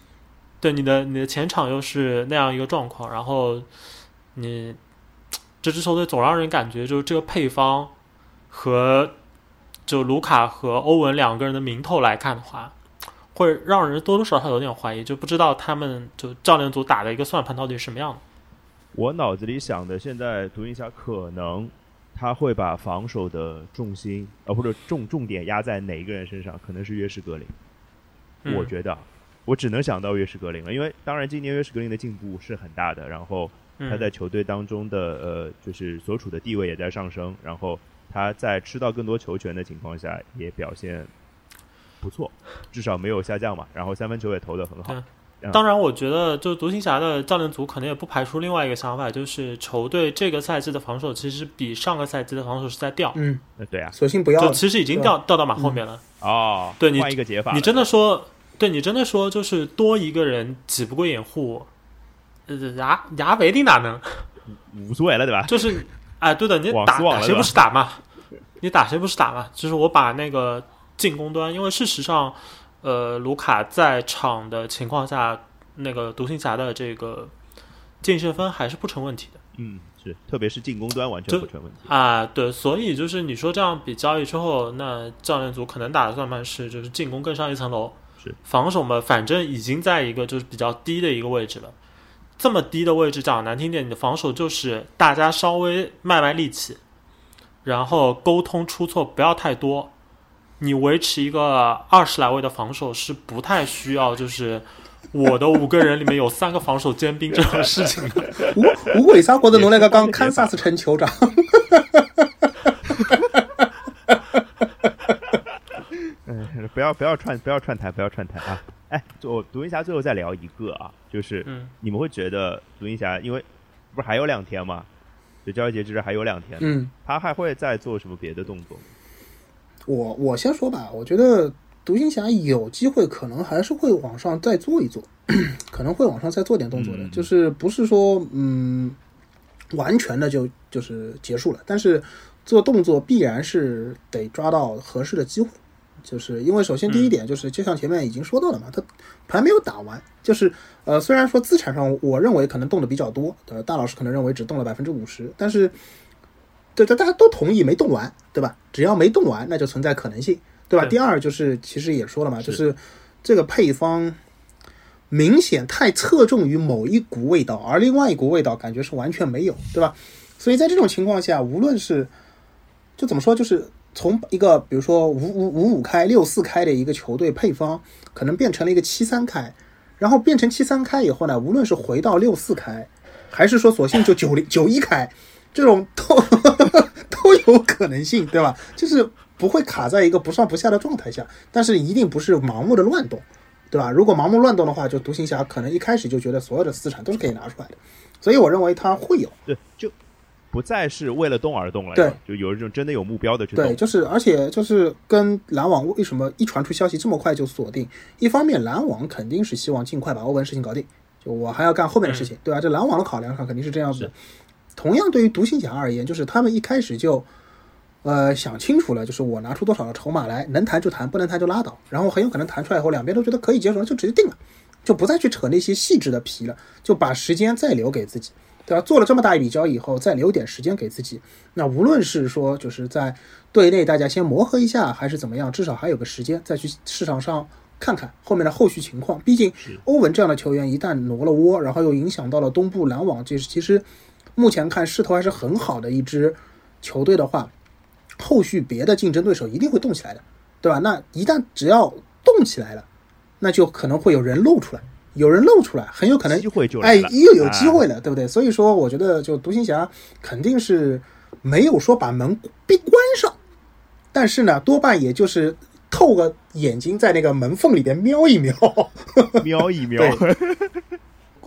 对你的你的前场又是那样一个状况，然后你这支球队总让人感觉就是这个配方和就卢卡和欧文两个人的名头来看的话，会让人多多少少有点怀疑，就不知道他们就教练组打的一个算盘到底是什么样的。我脑子里想的，现在独行侠可能他会把防守的重心呃或者重重点压在哪一个人身上，可能是约什格林。嗯我觉得，我只能想到约什格林了，因为当然今年约什格林的进步是很大的，然后他在球队当中的呃就是所处的地位也在上升，然后他在吃到更多球权的情况下也表现不错，至少没有下降嘛，然后三分球也投得很好。嗯当然，我觉得就独行侠的教练组可能也不排除另外一个想法，就是球队这个赛季的防守其实比上个赛季的防守是在掉，嗯，呃，对啊，索性不要了。就其实已经掉掉到马后面了。哦，对你换一个解法，你真的说，对你真的说，就是多一个人挤不过掩护，呃，牙牙不一定哪能，无所谓了，对吧？就是，哎，对的，你打打谁不是打嘛？你打谁不是打嘛？就是我把那个进攻端，因为事实上，呃，卢卡在场的情况下，那个独行侠的这个净胜分还是不成问题的。嗯，是，特别是进攻端完全不成问题。啊，对，所以就是你说这样比交易之后，那教练组可能打的算盘是就是进攻更上一层楼，是防守嘛，反正已经在一个就是比较低的一个位置了。这么低的位置讲难听点，你的防守就是大家稍微卖卖力气，然后沟通出错不要太多。你维持一个二十来位的防守是不太需要，就是我的五个人里面有三个防守尖兵这种事情的。无无为啥觉得侬那个刚堪萨斯城酋长？嗯，不要不要串不要串台不要串台啊！哎，我独行侠最后再聊一个啊，就是嗯你们会觉得独行侠，因为不是还有两天吗？就交易截止还有两天，嗯，他还会再做什么别的动作吗？我我先说吧，我觉得独行侠有机会，可能还是会往上再做一做，可能会往上再做点动作的，嗯就是不是说嗯完全的就就是结束了，但是做动作必然是得抓到合适的机会。就是因为首先第一点就是，就像前面已经说到了嘛，它盘没有打完，就是呃，虽然说资产上我认为可能动的比较多，呃，大老师可能认为只动了百分之五十，但是对对，大家都同意没动完，对吧？只要没动完，那就存在可能性，对吧？第二就是其实也说了嘛，就是这个配方明显太侧重于某一股味道，而另外一股味道感觉是完全没有，对吧？所以在这种情况下，无论是就怎么说，就是从一个比如说五五五五开、六四开的一个球队配方，可能变成了一个七三开，然后变成七三开以后呢，无论是回到六四开，还是说索性就九零九一开，这种都 都有可能性，对吧？就是不会卡在一个不上不下的状态下，但是一定不是盲目的乱动，对吧？如果盲目乱动的话，就独行侠可能一开始就觉得所有的资产都是可以拿出来的，所以我认为他会有。对，就不再是为了动而动了，对，就有一种真的有目标的去动。对，就是而且就是跟篮网为什么一传出消息这么快就锁定？一方面篮网肯定是希望尽快把欧文事情搞定，就我还要干后面的事情，对吧？这篮网的考量上肯定是这样子的。同样对于独行侠而言，就是他们一开始就呃想清楚了，就是我拿出多少的筹码来，能谈就谈，不能谈就拉倒。然后很有可能谈出来以后，两边都觉得可以接受了，就直接定了，就不再去扯那些细致的皮了，就把时间再留给自己。对吧？做了这么大一笔交易以后，再留点时间给自己。那无论是说就是在队内大家先磨合一下，还是怎么样，至少还有个时间再去市场上看看后面的后续情况。毕竟欧文这样的球员一旦挪了窝，然后又影响到了东部篮网，这是其实目前看势头还是很好的一支球队的话，后续别的竞争对手一定会动起来的，对吧？那一旦只要动起来了，那就可能会有人露出来。有人露出来，很有可能机会就来哎，又有机会了，对不对？所以说，我觉得就独行侠肯定是没有说把门闭关上，但是呢，多半也就是透个眼睛在那个门缝里边瞄一瞄。瞄一 瞄。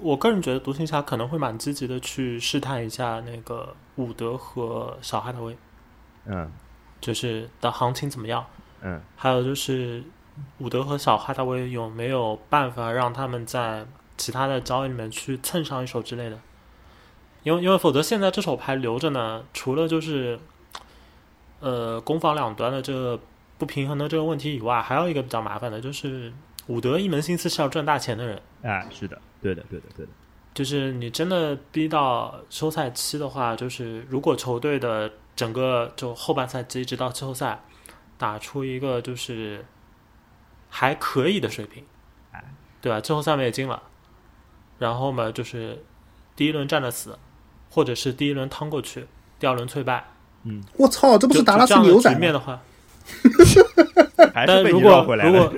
我个人觉得独行侠可能会蛮积极的去试探一下那个伍德和小哈德威，嗯就是的行情怎么样。嗯还有就是伍德和小哈达威有没有办法让他们在其他的交易里面去蹭上一手之类的？因为因为否则现在这手牌留着呢，除了就是呃攻防两端的这个不平衡的这个问题以外，还有一个比较麻烦的就是伍德一门心思是要赚大钱的人。啊，是的，对的，对的，对的，就是你真的逼到休赛期的话，就是如果球队的整个就后半赛季一直到季后赛打出一个就是还可以的水平哎，对吧？最后赛我们也进了，然后嘛就是第一轮站着死，或者是第一轮趟过去，第二轮脆败，嗯我操，这不是达拉斯牛仔吗？局面的话，但如果。如果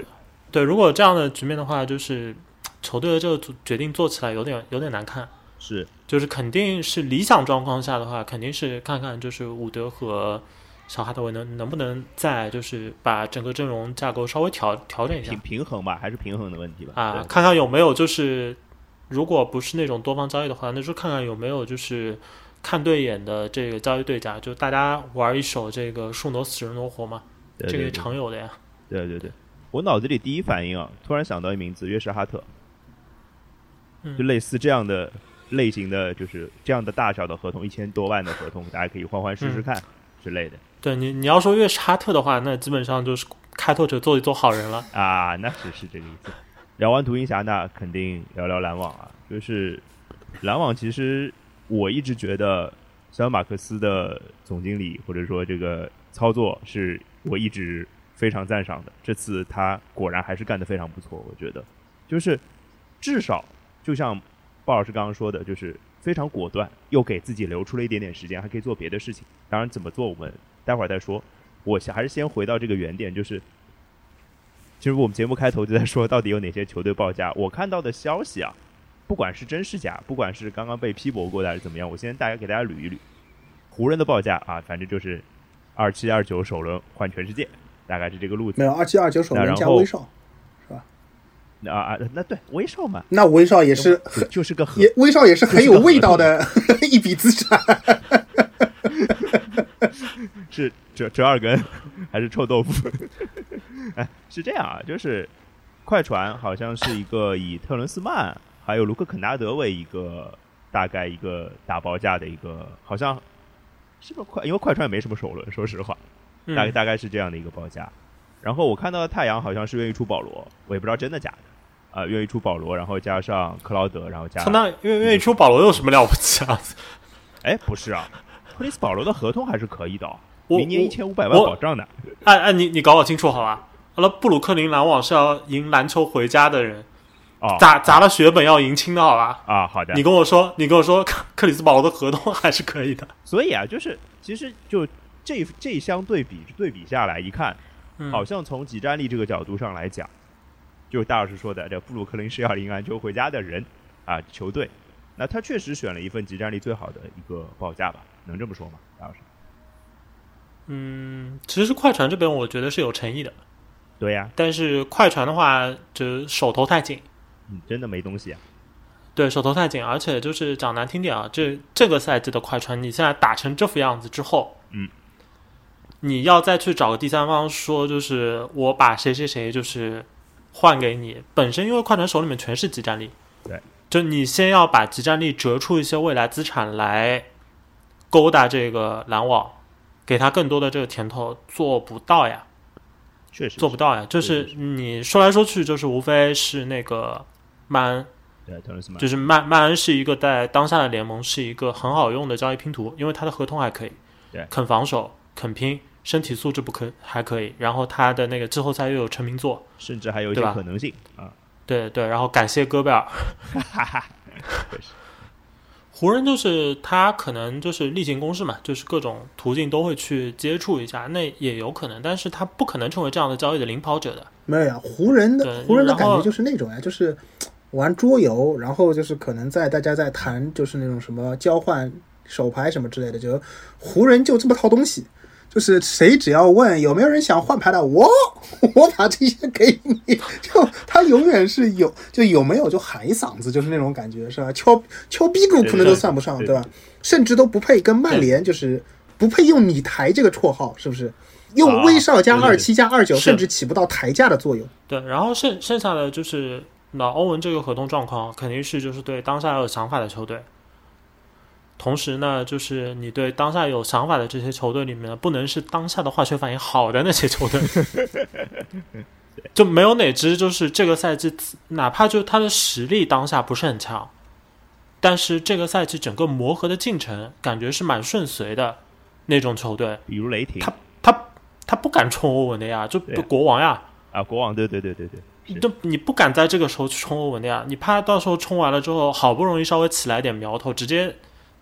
对如果这样的局面的话，就是球队的这个决定做起来有点有点难看。是就是肯定是理想状况下的话，肯定是看看就是伍德和小哈德维能能不能再就是把整个阵容架构稍微调调整一下平平衡吧，还是平衡的问题吧？啊，看看有没有就是如果不是那种多方交易的话，那就看看有没有就是看对眼的这个交易对家，就大家玩一手这个树挪死人挪活嘛，这个常有的呀。对对对，我脑子里第一反应啊，突然想到一名字，约什哈特，嗯就类似这样的类型的，就是这样的大小的合同，一千多万的合同，大家可以换换试试嗯看、之类的对你你要说越是哈特的话，那基本上就是开拓者做一做好人了。啊，那是是这个意思。聊完独行侠，那肯定聊聊篮网啊，就是篮网，其实我一直觉得小马克思的总经理或者说这个操作是我一直非常赞赏的。这次他果然还是干得非常不错，我觉得就是至少就像鲍老师刚刚说的，就是非常果断，又给自己留出了一点点时间，还可以做别的事情。当然怎么做，我们待会儿再说。我还是先回到这个原点，就是其实我们节目开头就在说，到底有哪些球队报价？我看到的消息啊，不管是真是假，不管是刚刚被批驳过的还是怎么样，我先大概给大家捋一捋。湖人的报价啊，反正就是二七二九首轮换全世界，大概是这个路子。没有二七二九首轮加威少，啊啊，那对威少嘛，那威少也是就就是个合也威少也是很有味道的 一笔资产。是折折耳根还是臭豆腐？哎，是这样啊，就是快船好像是一个以特伦斯曼还有卢克肯纳德为一个大概一个打包价的一个，好像是不是快？因为快船也没什么首轮，说实话，嗯大概大概是这样的一个报价。然后我看到的太阳好像是愿意出保罗，我也不知道真的假的。啊、愿意出保罗，然后加上克劳德，然后加操，那愿愿意出保罗有什么了不起啊？哎，不是啊，克里斯保罗的合同还是可以的、哦，明年一千五百万保障的。哎哎，你你搞搞清楚好吧？好了，布鲁克林篮网是要赢篮球回家的人，哦，砸砸了血本要赢清的好吧？啊，好的。你跟我说，你跟我说，克克里斯保罗的合同还是可以的。所以啊，就是其实就这这相对比对比下来一看，嗯，好像从集战力这个角度上来讲，就大老师说的，这布鲁克林是要赢篮球回家的人啊，球队，那他确实选了一份集战力最好的一个报价吧，能这么说吗？大老师？嗯，其实快船这边我觉得是有诚意的，对呀、但是快船的话，就手头太紧。嗯，真的没东西啊。对手头太紧，而且就是讲难听点啊，这这个赛季的快船，你现在打成这副样子之后，嗯，你要再去找个第三方说，就是我把谁谁谁就是换给你，本身因为快船手里面全是集战力，对，就你先要把集战力折出一些未来资产来勾搭这个篮网，给他更多的这个甜头，做不到呀。确实做不到呀，就是你说来说去，就是无非是那个曼恩，对，就是曼曼恩是一个在当下的联盟是一个很好用的交易拼图，因为他的合同还可以，对。肯防守、肯拼，身体素质不可还可以，然后他的那个季后赛又有成名作，甚至还有一些可能性啊。对对，然后感谢戈贝尔，湖 人就是他可能就是例行公事嘛，就是各种途径都会去接触一下，那也有可能，但是他不可能成为这样的交易的领跑者的。没有呀，湖人的湖人的感觉就是那种呀，就是玩桌游，然后就是可能在大家在谈，就是那种什么交换手牌什么之类的，就湖人就这么套东西，就是谁只要问有没有人想换牌的，我我把这些给你，就他永远是有，就有没有就喊一嗓子，就是那种感觉，是吧？敲敲逼住可能都算不上，对对吧？甚至都不配跟曼联，就是不配用你台这个绰号，是不是？用威少加二七加二九，甚至起不到抬价的作用。对，然后剩剩下的就是那欧文这个合同状况，肯定是就是对当下有想法的球队。同时呢，就是你对当下有想法的这些球队里面，不能是当下的化学反应好的那些球队，就没有哪支就是这个赛季，哪怕就是他的实力当下不是很强，但是这个赛季整个磨合的进程感觉是蛮顺遂的那种球队，比如雷霆他他他不敢冲欧文的呀，就对国王呀。啊，国王，对对对对对，就你不敢在这个时候去冲欧文的呀，你怕到时候冲完了之后，好不容易稍微起来点苗头，直接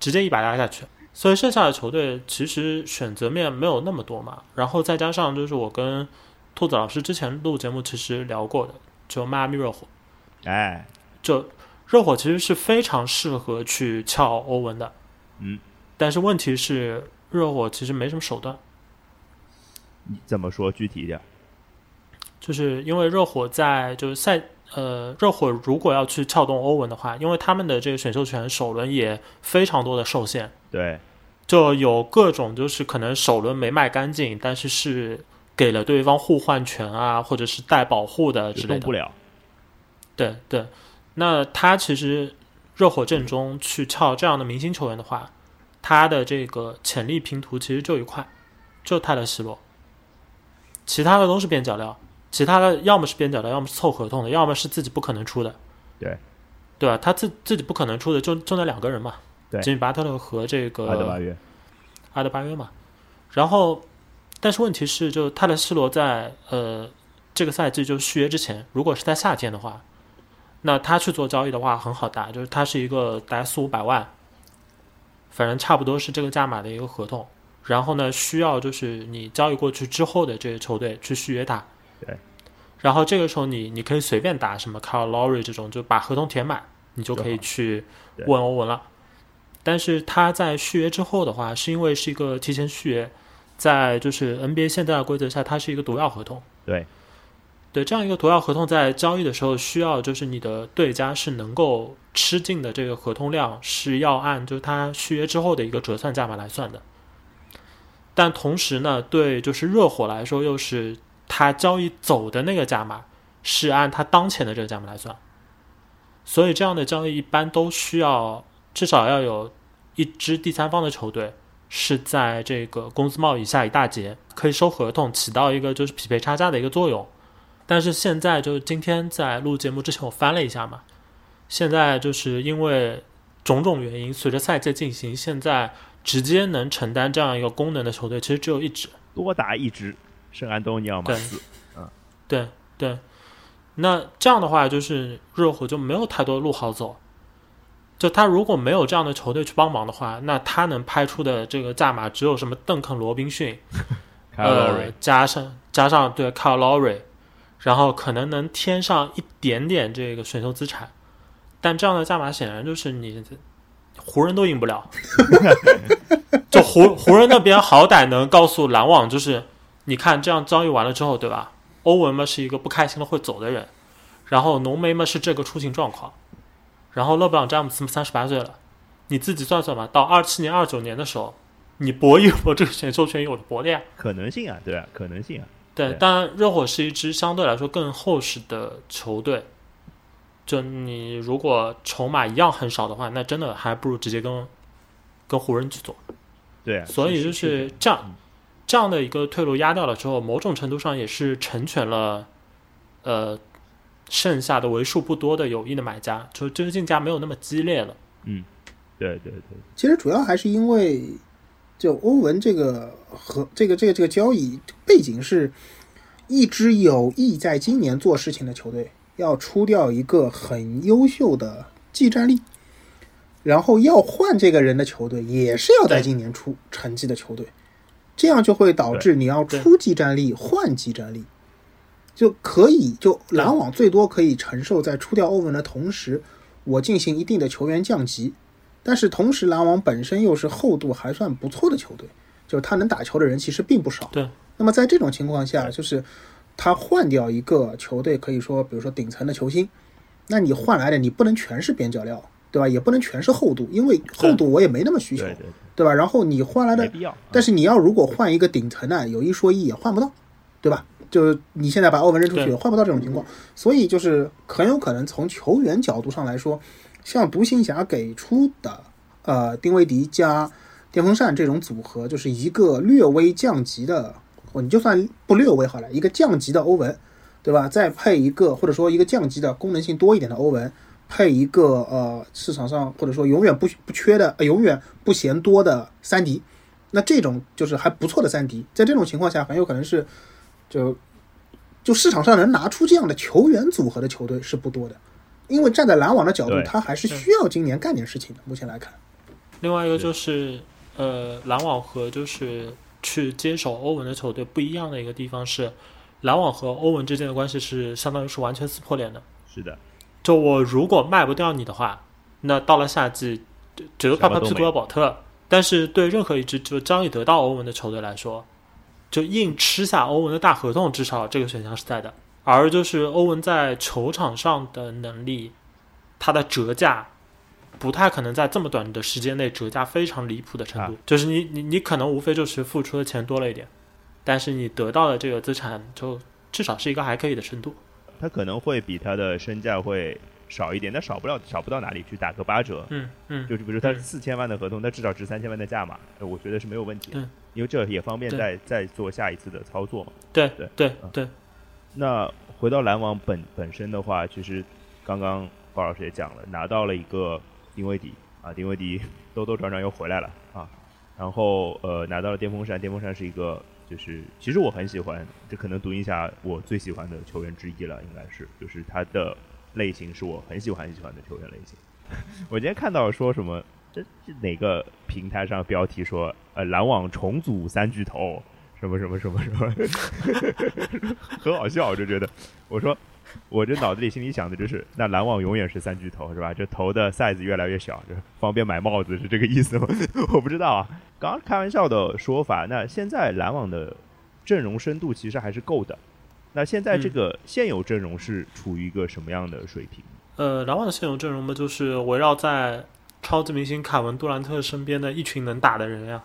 直接一把压下去。所以剩下的球队其实选择面没有那么多嘛，然后再加上就是我跟兔子老师之前录节目其实聊过的，就迈阿密热火，哎，就热火其实是非常适合去撬欧文的，嗯，但是问题是热火其实没什么手段。你怎么说具体一点？就是因为热火在就是赛呃，热火如果要去撬动欧文的话，因为他们的这个选秀权首轮也非常多的受限，对，就有各种就是可能首轮没卖干净，但是是给了对方互换权啊，或者是带保护的之类的。动不。了，对对，那他其实热火阵中去撬这样的明星球员的话，他的这个潜力拼图其实就一块，就泰勒·希洛，其他的都是边角料，其他的要么是边角料，要么是凑合同的，要么是自己不可能出的。对，对吧？他自自己不可能出的就就那两个人嘛，对吉米·巴特勒和这个阿德巴约，阿德巴约嘛。然后，但是问题是，就泰勒·希罗在呃这个赛季就续约之前，如果是在夏天的话，那他去做交易的话很好打，就是他是一个大概四五百万，反正差不多是这个价码的一个合同。然后呢，需要就是你交易过去之后的这个球队去续约他。对。然后这个时候你你可以随便打什么 Kyle Lowry 这种，就把合同填满，你就可以去问欧文了。但是他在续约之后的话，是因为是一个提前续约，在就是 NBA 现在的规则下，它是一个毒药合同。对，对，这样一个毒药合同在交易的时候，需要就是你的对家是能够吃进的这个合同量，是要按就是他续约之后的一个折算价码来算的。但同时呢，对就是热火来说，又是他交易走的那个价码是按他当前的这个价码来算，所以这样的交易一般都需要至少要有一支第三方的球队是在这个工资帽以下一大截，可以收合同，起到一个就是匹配差价的一个作用。但是现在就是今天在录节目之前，我翻了一下嘛，现在就是因为种种原因，随着赛季进行，现在直接能承担这样一个功能的球队，其实只有一支。多达一支圣安东尼奥马斯，对对，那这样的话，就是热火就没有太多路好走。就他如果没有这样的球队去帮忙的话，那他能拍出的这个价码只有什么邓肯、罗宾逊，呃，，加上加上对 Kyle Lowry，然后可能能添上一点点这个选秀资产，但这样的价码显然就是你湖人都赢不了。就湖湖人那边好歹能告诉篮网，就是你看这样交易完了之后，对吧？欧文嘛是一个不开心了会走的人，然后浓眉嘛是这个出行状况，然后勒布朗詹姆斯三十八岁了，你自己算算吧，到二七年、二九年的时候，你搏一搏这个选秀权有的搏的呀。可能性啊，对啊，可能性啊，对，对当然热火是一支相对来说更厚实的球队。就你如果筹码一样很少的话，那真的还不如直接跟跟湖人去做。对啊，所以就是这样，这样的一个退路压掉了之后，某种程度上也是成全了，呃，剩下的为数不多的有意的买家，就这个竞价没有那么激烈了。嗯对对对，其实主要还是因为，就欧文这个和这个这个这个交易背景是，一支有意在今年做事情的球队要出掉一个很优秀的技战力，然后要换这个人的球队也是要在今年出成绩的球队，这样就会导致你要出技战力换技战力，就可以就篮网最多可以承受在出掉欧文的同时，我进行一定的球员降级。但是同时，篮网本身又是厚度还算不错的球队，就是他能打球的人其实并不少。对。那么在这种情况下，就是他换掉一个球队，可以说，比如说顶层的球星，那你换来的你不能全是边角料，对吧？也不能全是厚度，因为厚度我也没那么需求，对吧？然后你换来的。但是你要如果换一个顶层呢，有一说一也换不到，对吧？就是你现在把欧文扔出去也换不到这种情况，所以就是很有可能从球员角度上来说，像独行侠给出的呃丁威迪加电风扇这种组合，就是一个略微降级的，或你就算不略微好了，一个降级的欧文，对吧？再配一个或者说一个降级的功能性多一点的欧文，配一个呃市场上或者说永远不不缺的、呃、永远不嫌多的三迪，那这种就是还不错的三迪，在这种情况下，很有可能是就就市场上能拿出这样的球员组合的球队是不多的，因为站在篮网的角度，他还是需要今年干点事情的。目前来看，另外一个就是，呃，篮网和就是去接手欧文的球队不一样的一个地方是，篮网和欧文之间的关系是相当于是完全撕破脸的。是的，就我如果卖不掉你的话，那到了夏季，只只有帕帕皮多尔保特。但是对任何一支就交易得到欧文的球队来说，就硬吃下欧文的大合同，至少这个选项是在的。而就是欧文在球场上的能力，他的折价不太可能在这么短的时间内折价非常离谱的程度。啊就是你你你可能无非就是付出的钱多了一点，但是你得到的这个资产就至少是一个还可以的程度。他可能会比他的身价会少一点，但少不了少不到哪里去，打个八折。嗯嗯，就是比如他嗯。四千万的合同，他至少值三千万的价码，呃我觉得是没有问题的嗯，因为这也方便再再做下一次的操作嘛。对对对嗯。对，那回到篮网本本身的话，其实刚刚包老师也讲了，拿到了一个丁威迪啊，丁威迪兜兜转转又回来了啊，然后呃拿到了电风扇，电风扇是一个就是其实我很喜欢，这可能独行侠我最喜欢的球员之一了，应该是就是他的类型是我很喜欢很喜欢的球员类型。我今天看到说什么，这是哪个平台上标题说呃篮网重组三巨头。什么什么什么什么，很好笑，我就觉得，我说，我这脑子里心里想的就是，那篮网永远是三巨头是吧？这头的 size 越来越小，就方便买帽子，是这个意思吗？我不知道啊，刚刚开玩笑的说法。那现在篮网的阵容深度其实还是够的。那现在这个现有阵容是处于一个什么样的水平？呃，篮网的现有阵容嘛，就是围绕在超级明星凯文杜兰特身边的一群能打的人呀。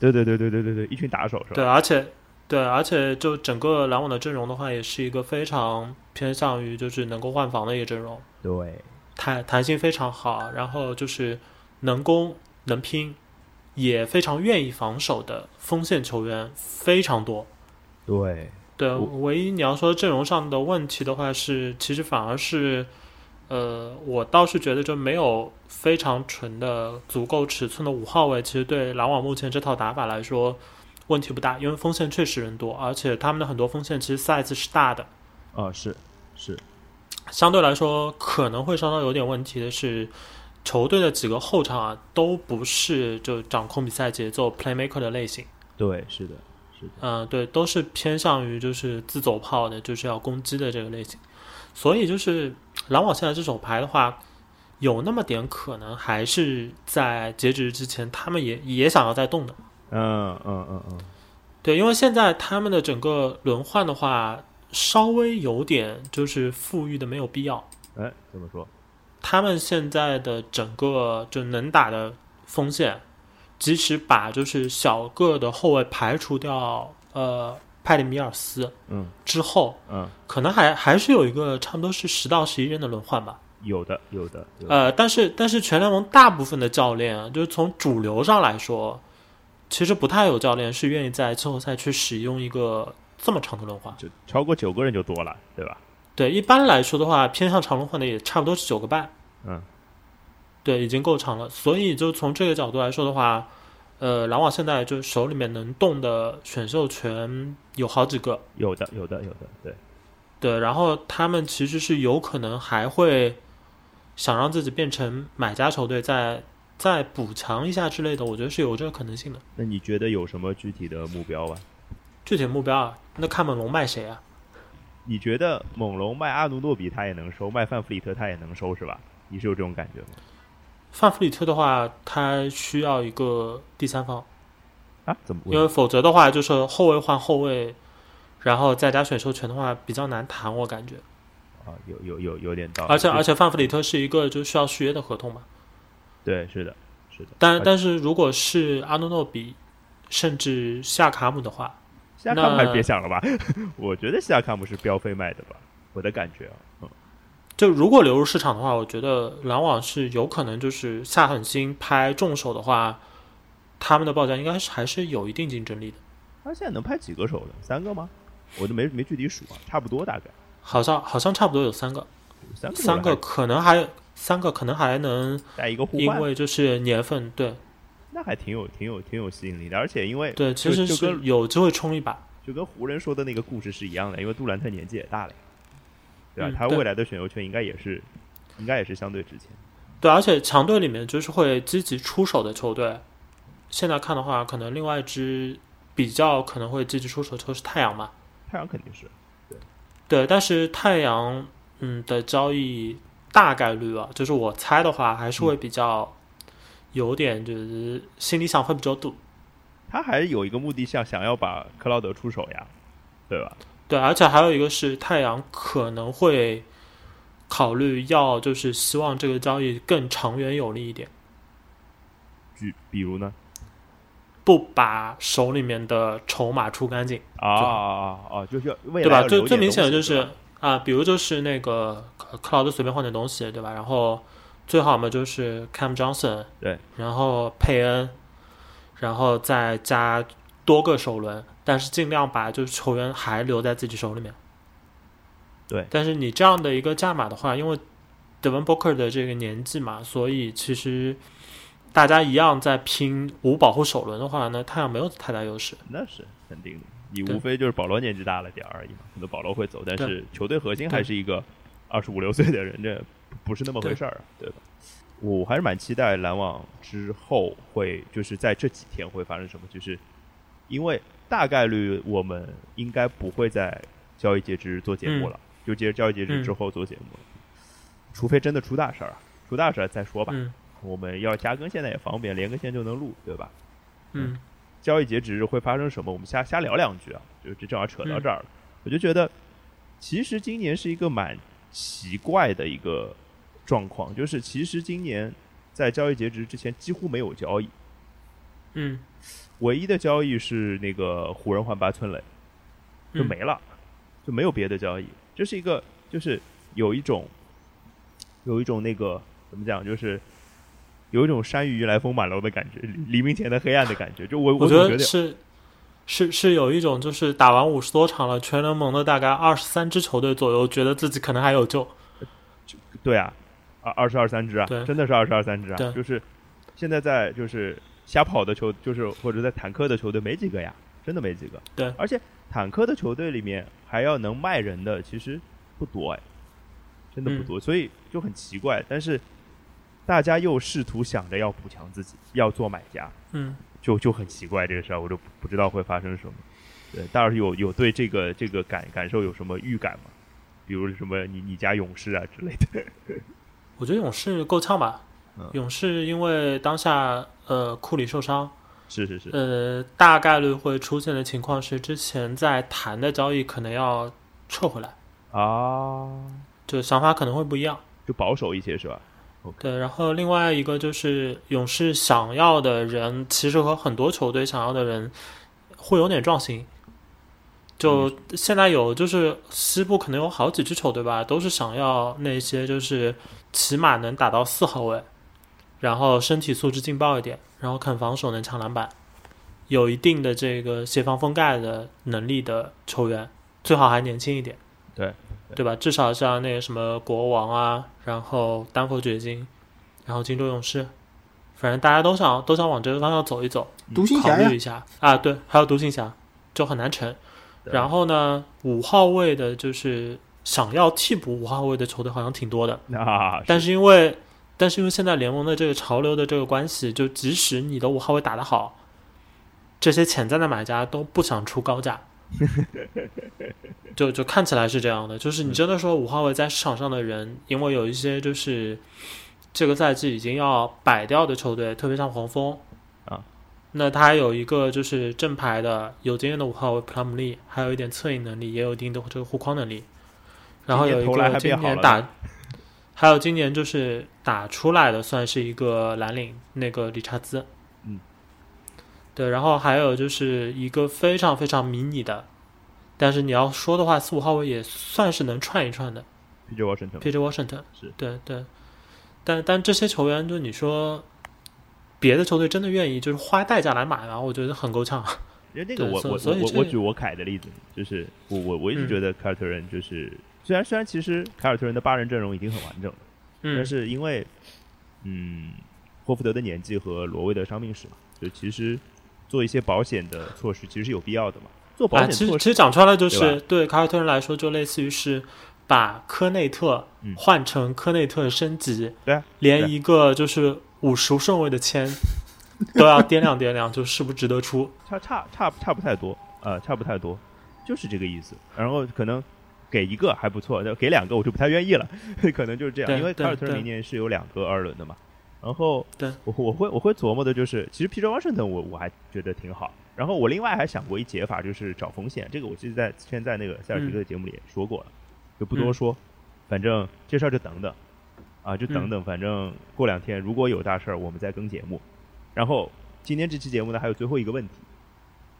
对对对对对对对，一群打手是吧？对，而且对，而且就整个篮网的阵容的话，也是一个非常偏向于就是能够换防的一个阵容，对。弹弹性非常好，然后就是能攻能拼，也非常愿意防守的锋线球员非常多。对。对，唯一你要说阵容上的问题的话是，其实反而是，呃，我倒是觉得就没有非常纯的足够尺寸的五号位，其实对篮网目前这套打法来说问题不大，因为锋线确实人多，而且他们的很多锋线其实 size 是大的，啊，是是，相对来说可能会稍稍有点问题的是，球队的几个后场啊都不是就掌控比赛节奏 playmaker 的类型。对是的，是的，嗯，对，都是偏向于就是自走炮的，就是要攻击的这个类型。所以就是篮网现在这手牌的话，有那么点可能还是在截止日之前，他们也也想要再动的。嗯嗯嗯嗯，对，因为现在他们的整个轮换的话，稍微有点就是富裕的没有必要。哎，怎么说？他们现在的整个就能打的锋线，即使把就是小个的后卫排除掉，呃，派里米尔斯嗯之后，嗯，可能还还是有一个差不多是十到十一人的轮换吧。有的有的有的，呃，但是但是全联盟大部分的教练啊，就是从主流上来说，其实不太有教练是愿意在季后赛去使用一个这么长的轮换。就超过九个人就多了，对吧？对，一般来说的话，偏向长轮换的也差不多是九个半。嗯，对，已经够长了。所以就从这个角度来说的话，呃，篮网现在就手里面能动的选秀权有好几个。有的有的有的，对，对，然后他们其实是有可能还会想让自己变成买家球队，再再补强一下之类的，我觉得是有这个可能性的。那你觉得有什么具体的目标啊？具体目标啊，那看猛龙卖谁啊？你觉得猛龙卖阿努诺比他也能收，卖范弗里特他也能收是吧？你是有这种感觉吗？范弗里特的话，他需要一个第三方，啊？怎么？因为否则的话，就是后卫换后卫，然后再加选秀权的话，比较难谈，我感觉。啊，有有有有点道理。而且而且范弗里特是一个就需要续约的合同嘛。对，是的，是的。但但是如果是阿诺诺比，甚至夏卡姆的话，夏卡姆还那别想了吧？我觉得夏卡姆是标飞卖的吧，我的感觉啊。嗯，就如果流入市场的话，我觉得篮网是有可能就是下狠心拍重手的话，他们的报价应该是还是有一定竞争力的。他现在能拍几个手的？三个吗？我都没没具体数啊，差不多大概好像好像差不多有三个三个可能还三个可能还能，带一个互因，为就是年份对那还挺有挺有挺有吸引力的。而且因为对，其实就就是跟有机会冲一把。就跟湖人说的那个故事是一样的，因为杜兰特年纪也大了呀，对吧？嗯他未来的选秀权应该也是应该也是相对值钱。对，而且强队里面就是会积极出手的球队，现在看的话，可能另外一支比较可能会积极出手的球是太阳嘛。太阳肯定是对对，但是太阳嗯的交易大概率啊，就是我猜的话，还是会比较有点就是心里想会比较堵。他还有一个目的，想想要把克劳德出手呀，对吧？对，而且还有一个是太阳可能会考虑要就是希望这个交易更长远有利一点，举比如呢？不把手里面的筹码出干净。啊啊啊啊！就是要对吧？最最明显的就是啊，比如就是那个克克劳德随便换点东西，对吧？然后最好嘛就是 Cam Johnson，对，然后佩恩，然后再加多个首轮，但是尽量把就是球员还留在自己手里面。对但是你这样的一个价码的话，因为 Devin Booker 的这个年纪嘛，所以其实大家一样在拼无保护首轮的话呢，太阳没有太大优势。那是肯定的。你无非就是保罗年纪大了点儿而已嘛，可能保罗会走，但是球队核心还是一个二十五六岁的人，这不是那么回事儿啊，对吧？我还是蛮期待篮网之后会就是在这几天会发生什么，就是因为大概率我们应该不会在交易截止日做节目了，就接着交易截止之后做节目了，除非真的出大事儿啊，出大事儿再说吧。嗯。我们要加更现在也方便，连个线就能录，对吧？嗯交易截止日会发生什么？我们瞎瞎聊两句啊，就这正好扯到嗯这儿了。我就觉得，其实今年是一个蛮奇怪的一个状况，就是其实今年在交易截止之前几乎没有交易，嗯唯一的交易是那个湖人换八村垒，就嗯没了，就没有别的交易。这是一个，就是有一种，有一种那个怎么讲，就是有一种山雨欲来风满楼的感觉，黎明前的黑暗的感觉。就我我觉得得是是是有一种就是打完五十多场了，全联盟的大概二十三支球队左右，觉得自己可能还有救。对啊，二二十二三支啊，真的是二十二三支啊对，就是现在在就是瞎跑的球，就是或者在坦克的球队没几个呀，真的没几个。对而且坦克的球队里面还要能卖人的其实不多哎，真的不嗯多，所以就很奇怪。但是大家又试图想着要补强自己，要做买家，嗯，就就很奇怪这个事儿，我就不不知道会发生什么。对，大老师有有对这个这个感感受有什么预感吗？比如什么你你家勇士啊之类的。我觉得勇士够呛吧。嗯勇士因为当下呃库里受伤，是是是，呃大概率会出现的情况是，之前在谈的交易可能要撤回来，啊，就想法可能会不一样。就保守一些是吧？对，然后另外一个就是勇士想要的人，其实和很多球队想要的人会有点撞型。就现在有，就是西部可能有好几支球队吧，都是想要那些就是起码能打到四号位，然后身体素质劲爆一点，然后肯防守能抢篮板，有一定的这个协防封盖的能力的球员，最好还年轻一点。对，对吧？至少像那个什么国王啊，然后丹佛掘金，然后金州勇士，反正大家都想都想往这个方向走一走，独行侠考虑一，下啊。对，还有独行侠，就很难成。然后呢，五号位的就是想要替补五号位的球队好像挺多的，啊，但是因为但是因为现在联盟的这个潮流的这个关系，就即使你的五号位打得好，这些潜在的买家都不想出高价。就就看起来是这样的，就是你真的说五号位在市场上的人，因为有一些就是这个赛季已经要摆掉的球队，特别像黄蜂啊，那他有一个就是正牌的有经验的五号位普拉姆利，还有一点策应能力，也有一定的这个护框能力。然后有一个今年打，还有今年就是打出来的算是一个蓝领那个理查兹。嗯，对，然后还有就是一个非常非常迷你的，但是你要说的话，四五号位也算是能串一串的。PJ Washington P.J. Washington 是对对，但但这些球员，就你说别的球队真的愿意就是花代价来买吗？我觉得很够呛。因为那个对我我我我举我凯的例子，就是我我我一直嗯觉得凯尔特人就是、虽然虽然其实凯尔特人的八人阵容已经很完整了，嗯但是因为嗯霍福德的年纪和罗威的伤病史嘛，就其实做一些保险的措施其实是有必要的嘛。做保啊，险措施，其实其实讲穿了就是对凯尔特人来说，就类似于是把科内特嗯换成科内特升级，对啊连一个就是五十顺位的签都要掂量掂量，就是不值得出。差差差差不太多，呃，差不太多，就是这个意思。然后可能给一个还不错，那给两个我就不太愿意了，可能就是这样。因为凯尔特人明年是有两个二轮的嘛，然后对我我会我会琢磨的就是，其实 P.J. Washington 我我还觉得挺好。然后我另外还想过一解法，就是找风险。这个我记得在之前在那个塞尔提克的节目里也说过了，就不多说，反正这事儿就等等啊，就等等，反正过两天如果有大事儿，我们再更节目。然后今天这期节目呢，还有最后一个问题，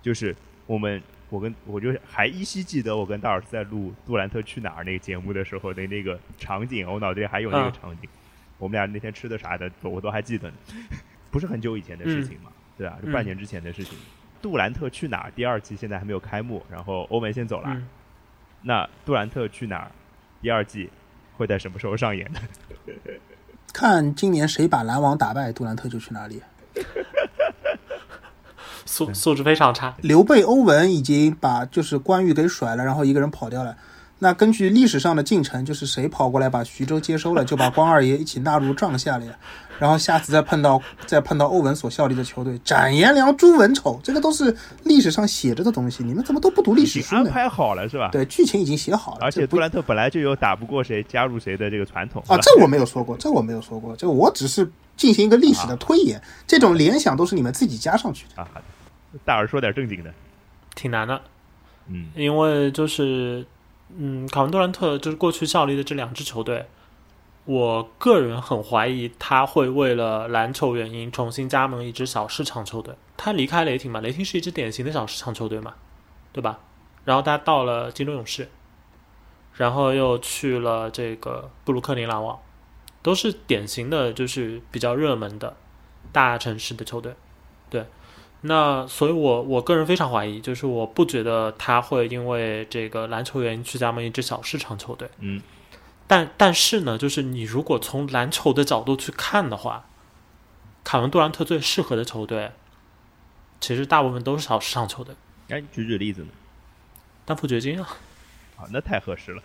就是我们我跟我就还依稀记得我跟大老师在录杜兰特去哪儿那个节目的时候的那个场景，我脑子里还有那个啊场景。我们俩那天吃的啥的，我都还记得呢，不是很久以前的事情嘛，对啊，是半嗯年之前的事情。杜兰特去哪儿第二季现在还没有开幕，然后欧文先走了，嗯，那杜兰特去哪儿第二季会在什么时候上演呢？看今年谁把篮网打败，杜兰特就去哪里。素素质非常差。刘备、欧文已经把就是关羽给甩了，然后一个人跑掉了。那根据历史上的进程，就是谁跑过来把徐州接收了，就把关二爷一起纳入帐下了呀。然后下次再碰到再碰到欧文所效力的球队，斩颜良、诛文丑，这个都是历史上写着的东西，你们怎么都不读历史书呢？经安排好了是吧？对，剧情已经写好了，而且杜兰特本来就有打不过谁加入谁的这个传统啊，这我没有说过，这我没有说过，这我只是进行一个历史的推演，这种联想都是你们自己加上去的。啊，好的大耳说点正经的，挺难的，嗯因为就是，嗯，卡文杜兰特就是过去效力的这两支球队，我个人很怀疑他会为了篮球原因重新加盟一支小市场球队。他离开雷霆嘛，雷霆是一支典型的小市场球队嘛，对吧？然后他到了金州勇士，然后又去了这个布鲁克林篮网，都是典型的就是比较热门的大城市的球队，对。那所以我，我个人非常怀疑，就是我不觉得他会因为这个篮球原因去加盟一支小市场球队。嗯，但但是呢，就是你如果从篮球的角度去看的话，卡文杜兰特最适合的球队，其实大部分都是小市场球队，哎，举举例子呢？丹佛掘金啊，啊，那太合适了，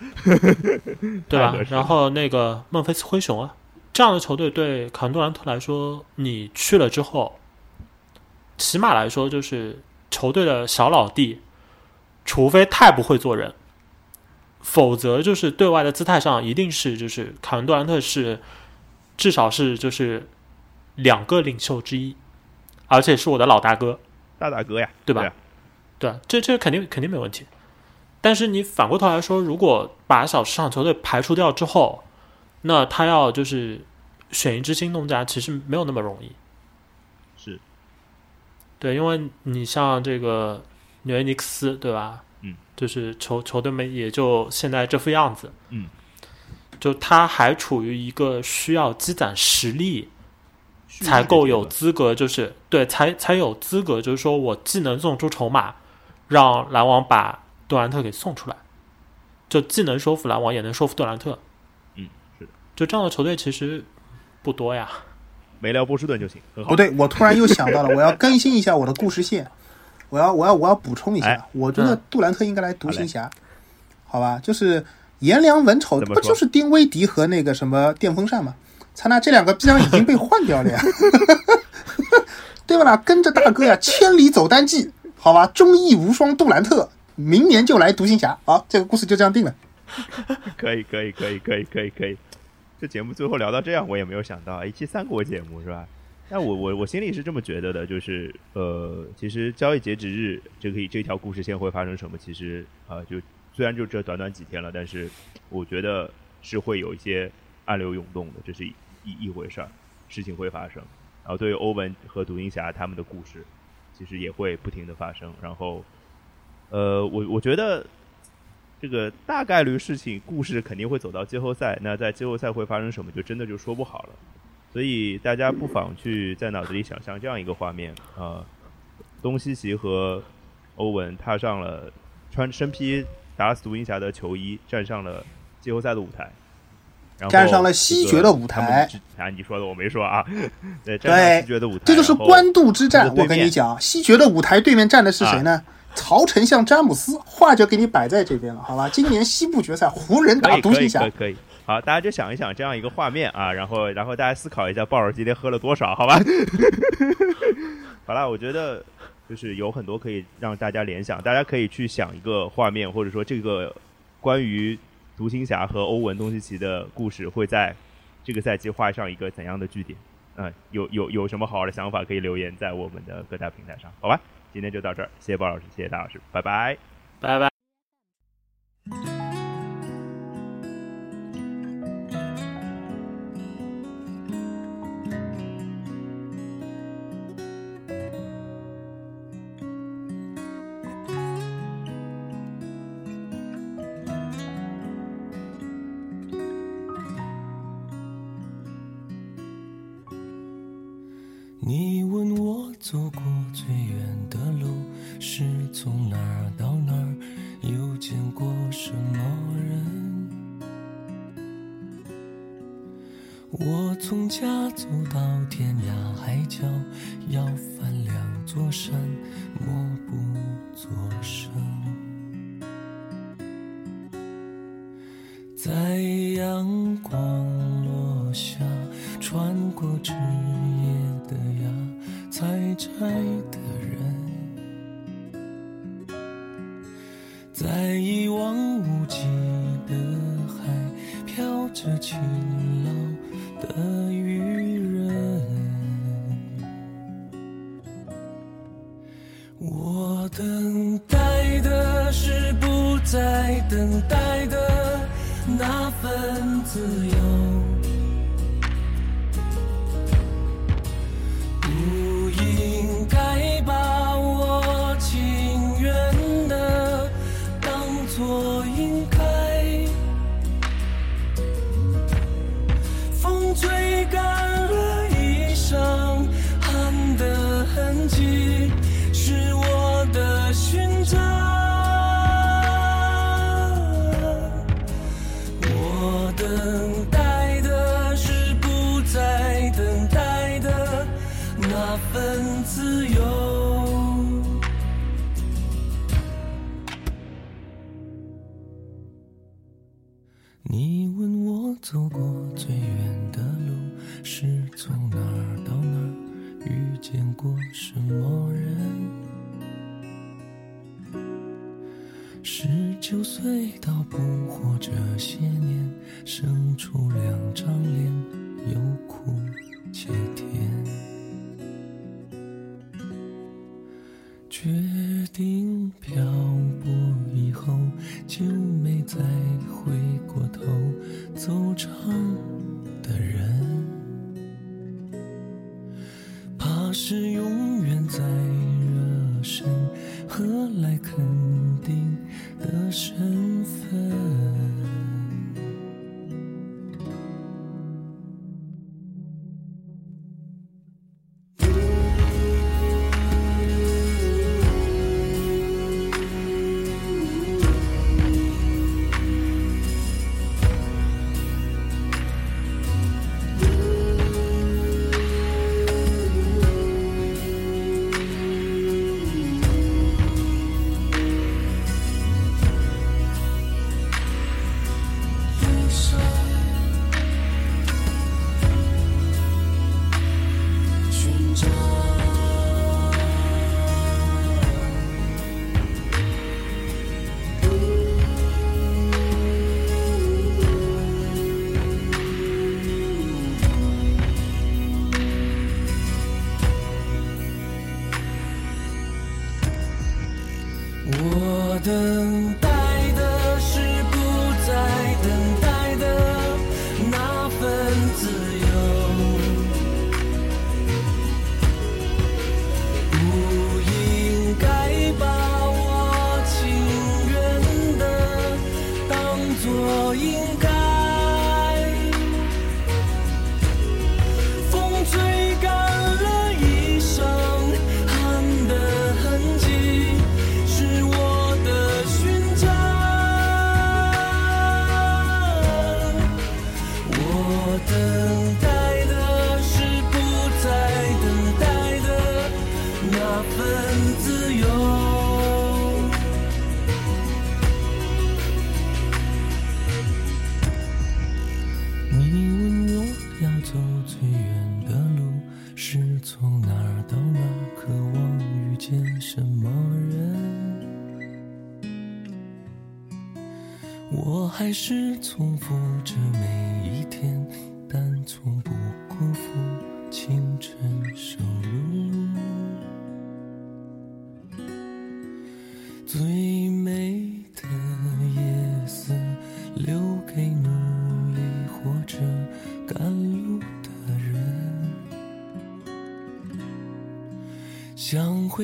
对吧然后那个孟菲斯灰熊啊，这样的球队对卡文杜兰特来说，你去了之后，起码来说就是球队的小老弟，除非太不会做人，否则就是对外的姿态上一定是就是凯文杜兰特是至少是就是两个领袖之一，而且是我的老大哥，大大哥呀，对吧？对啊对，这这肯定肯定没问题。但是你反过头来说，如果把小市场球队排除掉之后，那他要就是选一支新东家，其实没有那么容易。是，对，因为你像这个纽约尼克斯，对吧？嗯，就是球球队们也就现在这副样子。嗯，就他还处于一个需要积攒实力才够有资格，就是对，才才有资格，就是说我既能送出筹码，让篮网把杜兰特给送出来，就既能说服篮网，也能说服杜兰特。嗯，是的，就这样的球队其实不多呀。没聊波士顿就行，很好不。对，我突然又想到了，我要更新一下我的故事线，我要我要我要补充一下，哎我觉得嗯杜兰特应该来独行侠，好吧？就是颜良文丑，不就是丁威迪和那个什么电风扇吗？他那这两个逼样已经被换掉了呀，对吧啦？跟着大哥呀，千里走单骑，好吧？忠义无双杜兰特，明年就来独行侠，好，这个故事就这样定了。可以，可以，可以，可以，可以，可以。这节目最后聊到这样，我也没有想到一期三国节目是吧？但我我我心里是这么觉得的，就是呃，其实交易截止日这个这条故事线会发生什么，其实啊，就虽然就这短短几天了，但是我觉得是会有一些暗流涌动的，这是一一回事儿，事情会发生。然后对于欧文和独行侠他们的故事，其实也会不停的发生。然后呃，我我觉得这个大概率事情故事肯定会走到季后赛，那在季后赛会发生什么，就真的就说不好了。所以大家不妨去在脑子里想象这样一个画面啊，东契奇和欧文踏上了穿身披达拉斯独行侠的球衣，站上了季后赛的舞台，然后站上了西决的舞台。啊，你说的我没说啊，对，站上西决的舞台，这就是官渡之战。我跟你讲，西决的舞台对面站的是谁呢？曹丞相詹姆斯，话就给你摆在这边了，好吧？今年西部决赛，湖人打独行侠，可以。好，大家就想一想这样一个画面啊，然后，然后大家思考一下，鲍尔今天喝了多少？好吧。好了，我觉得就是有很多可以让大家联想，大家可以去想一个画面，或者说这个关于独行侠和欧文东契奇的故事会在这个赛季画上一个怎样的句点？嗯，有有有什么好的想法可以留言在我们的各大平台上，好吧？今天就到这儿，谢谢鲍老师，谢谢大老师，拜拜，拜拜。等待的是不再等待的那份自由。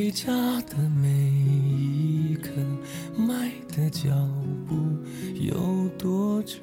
回家的每一刻，迈的脚步有多沉。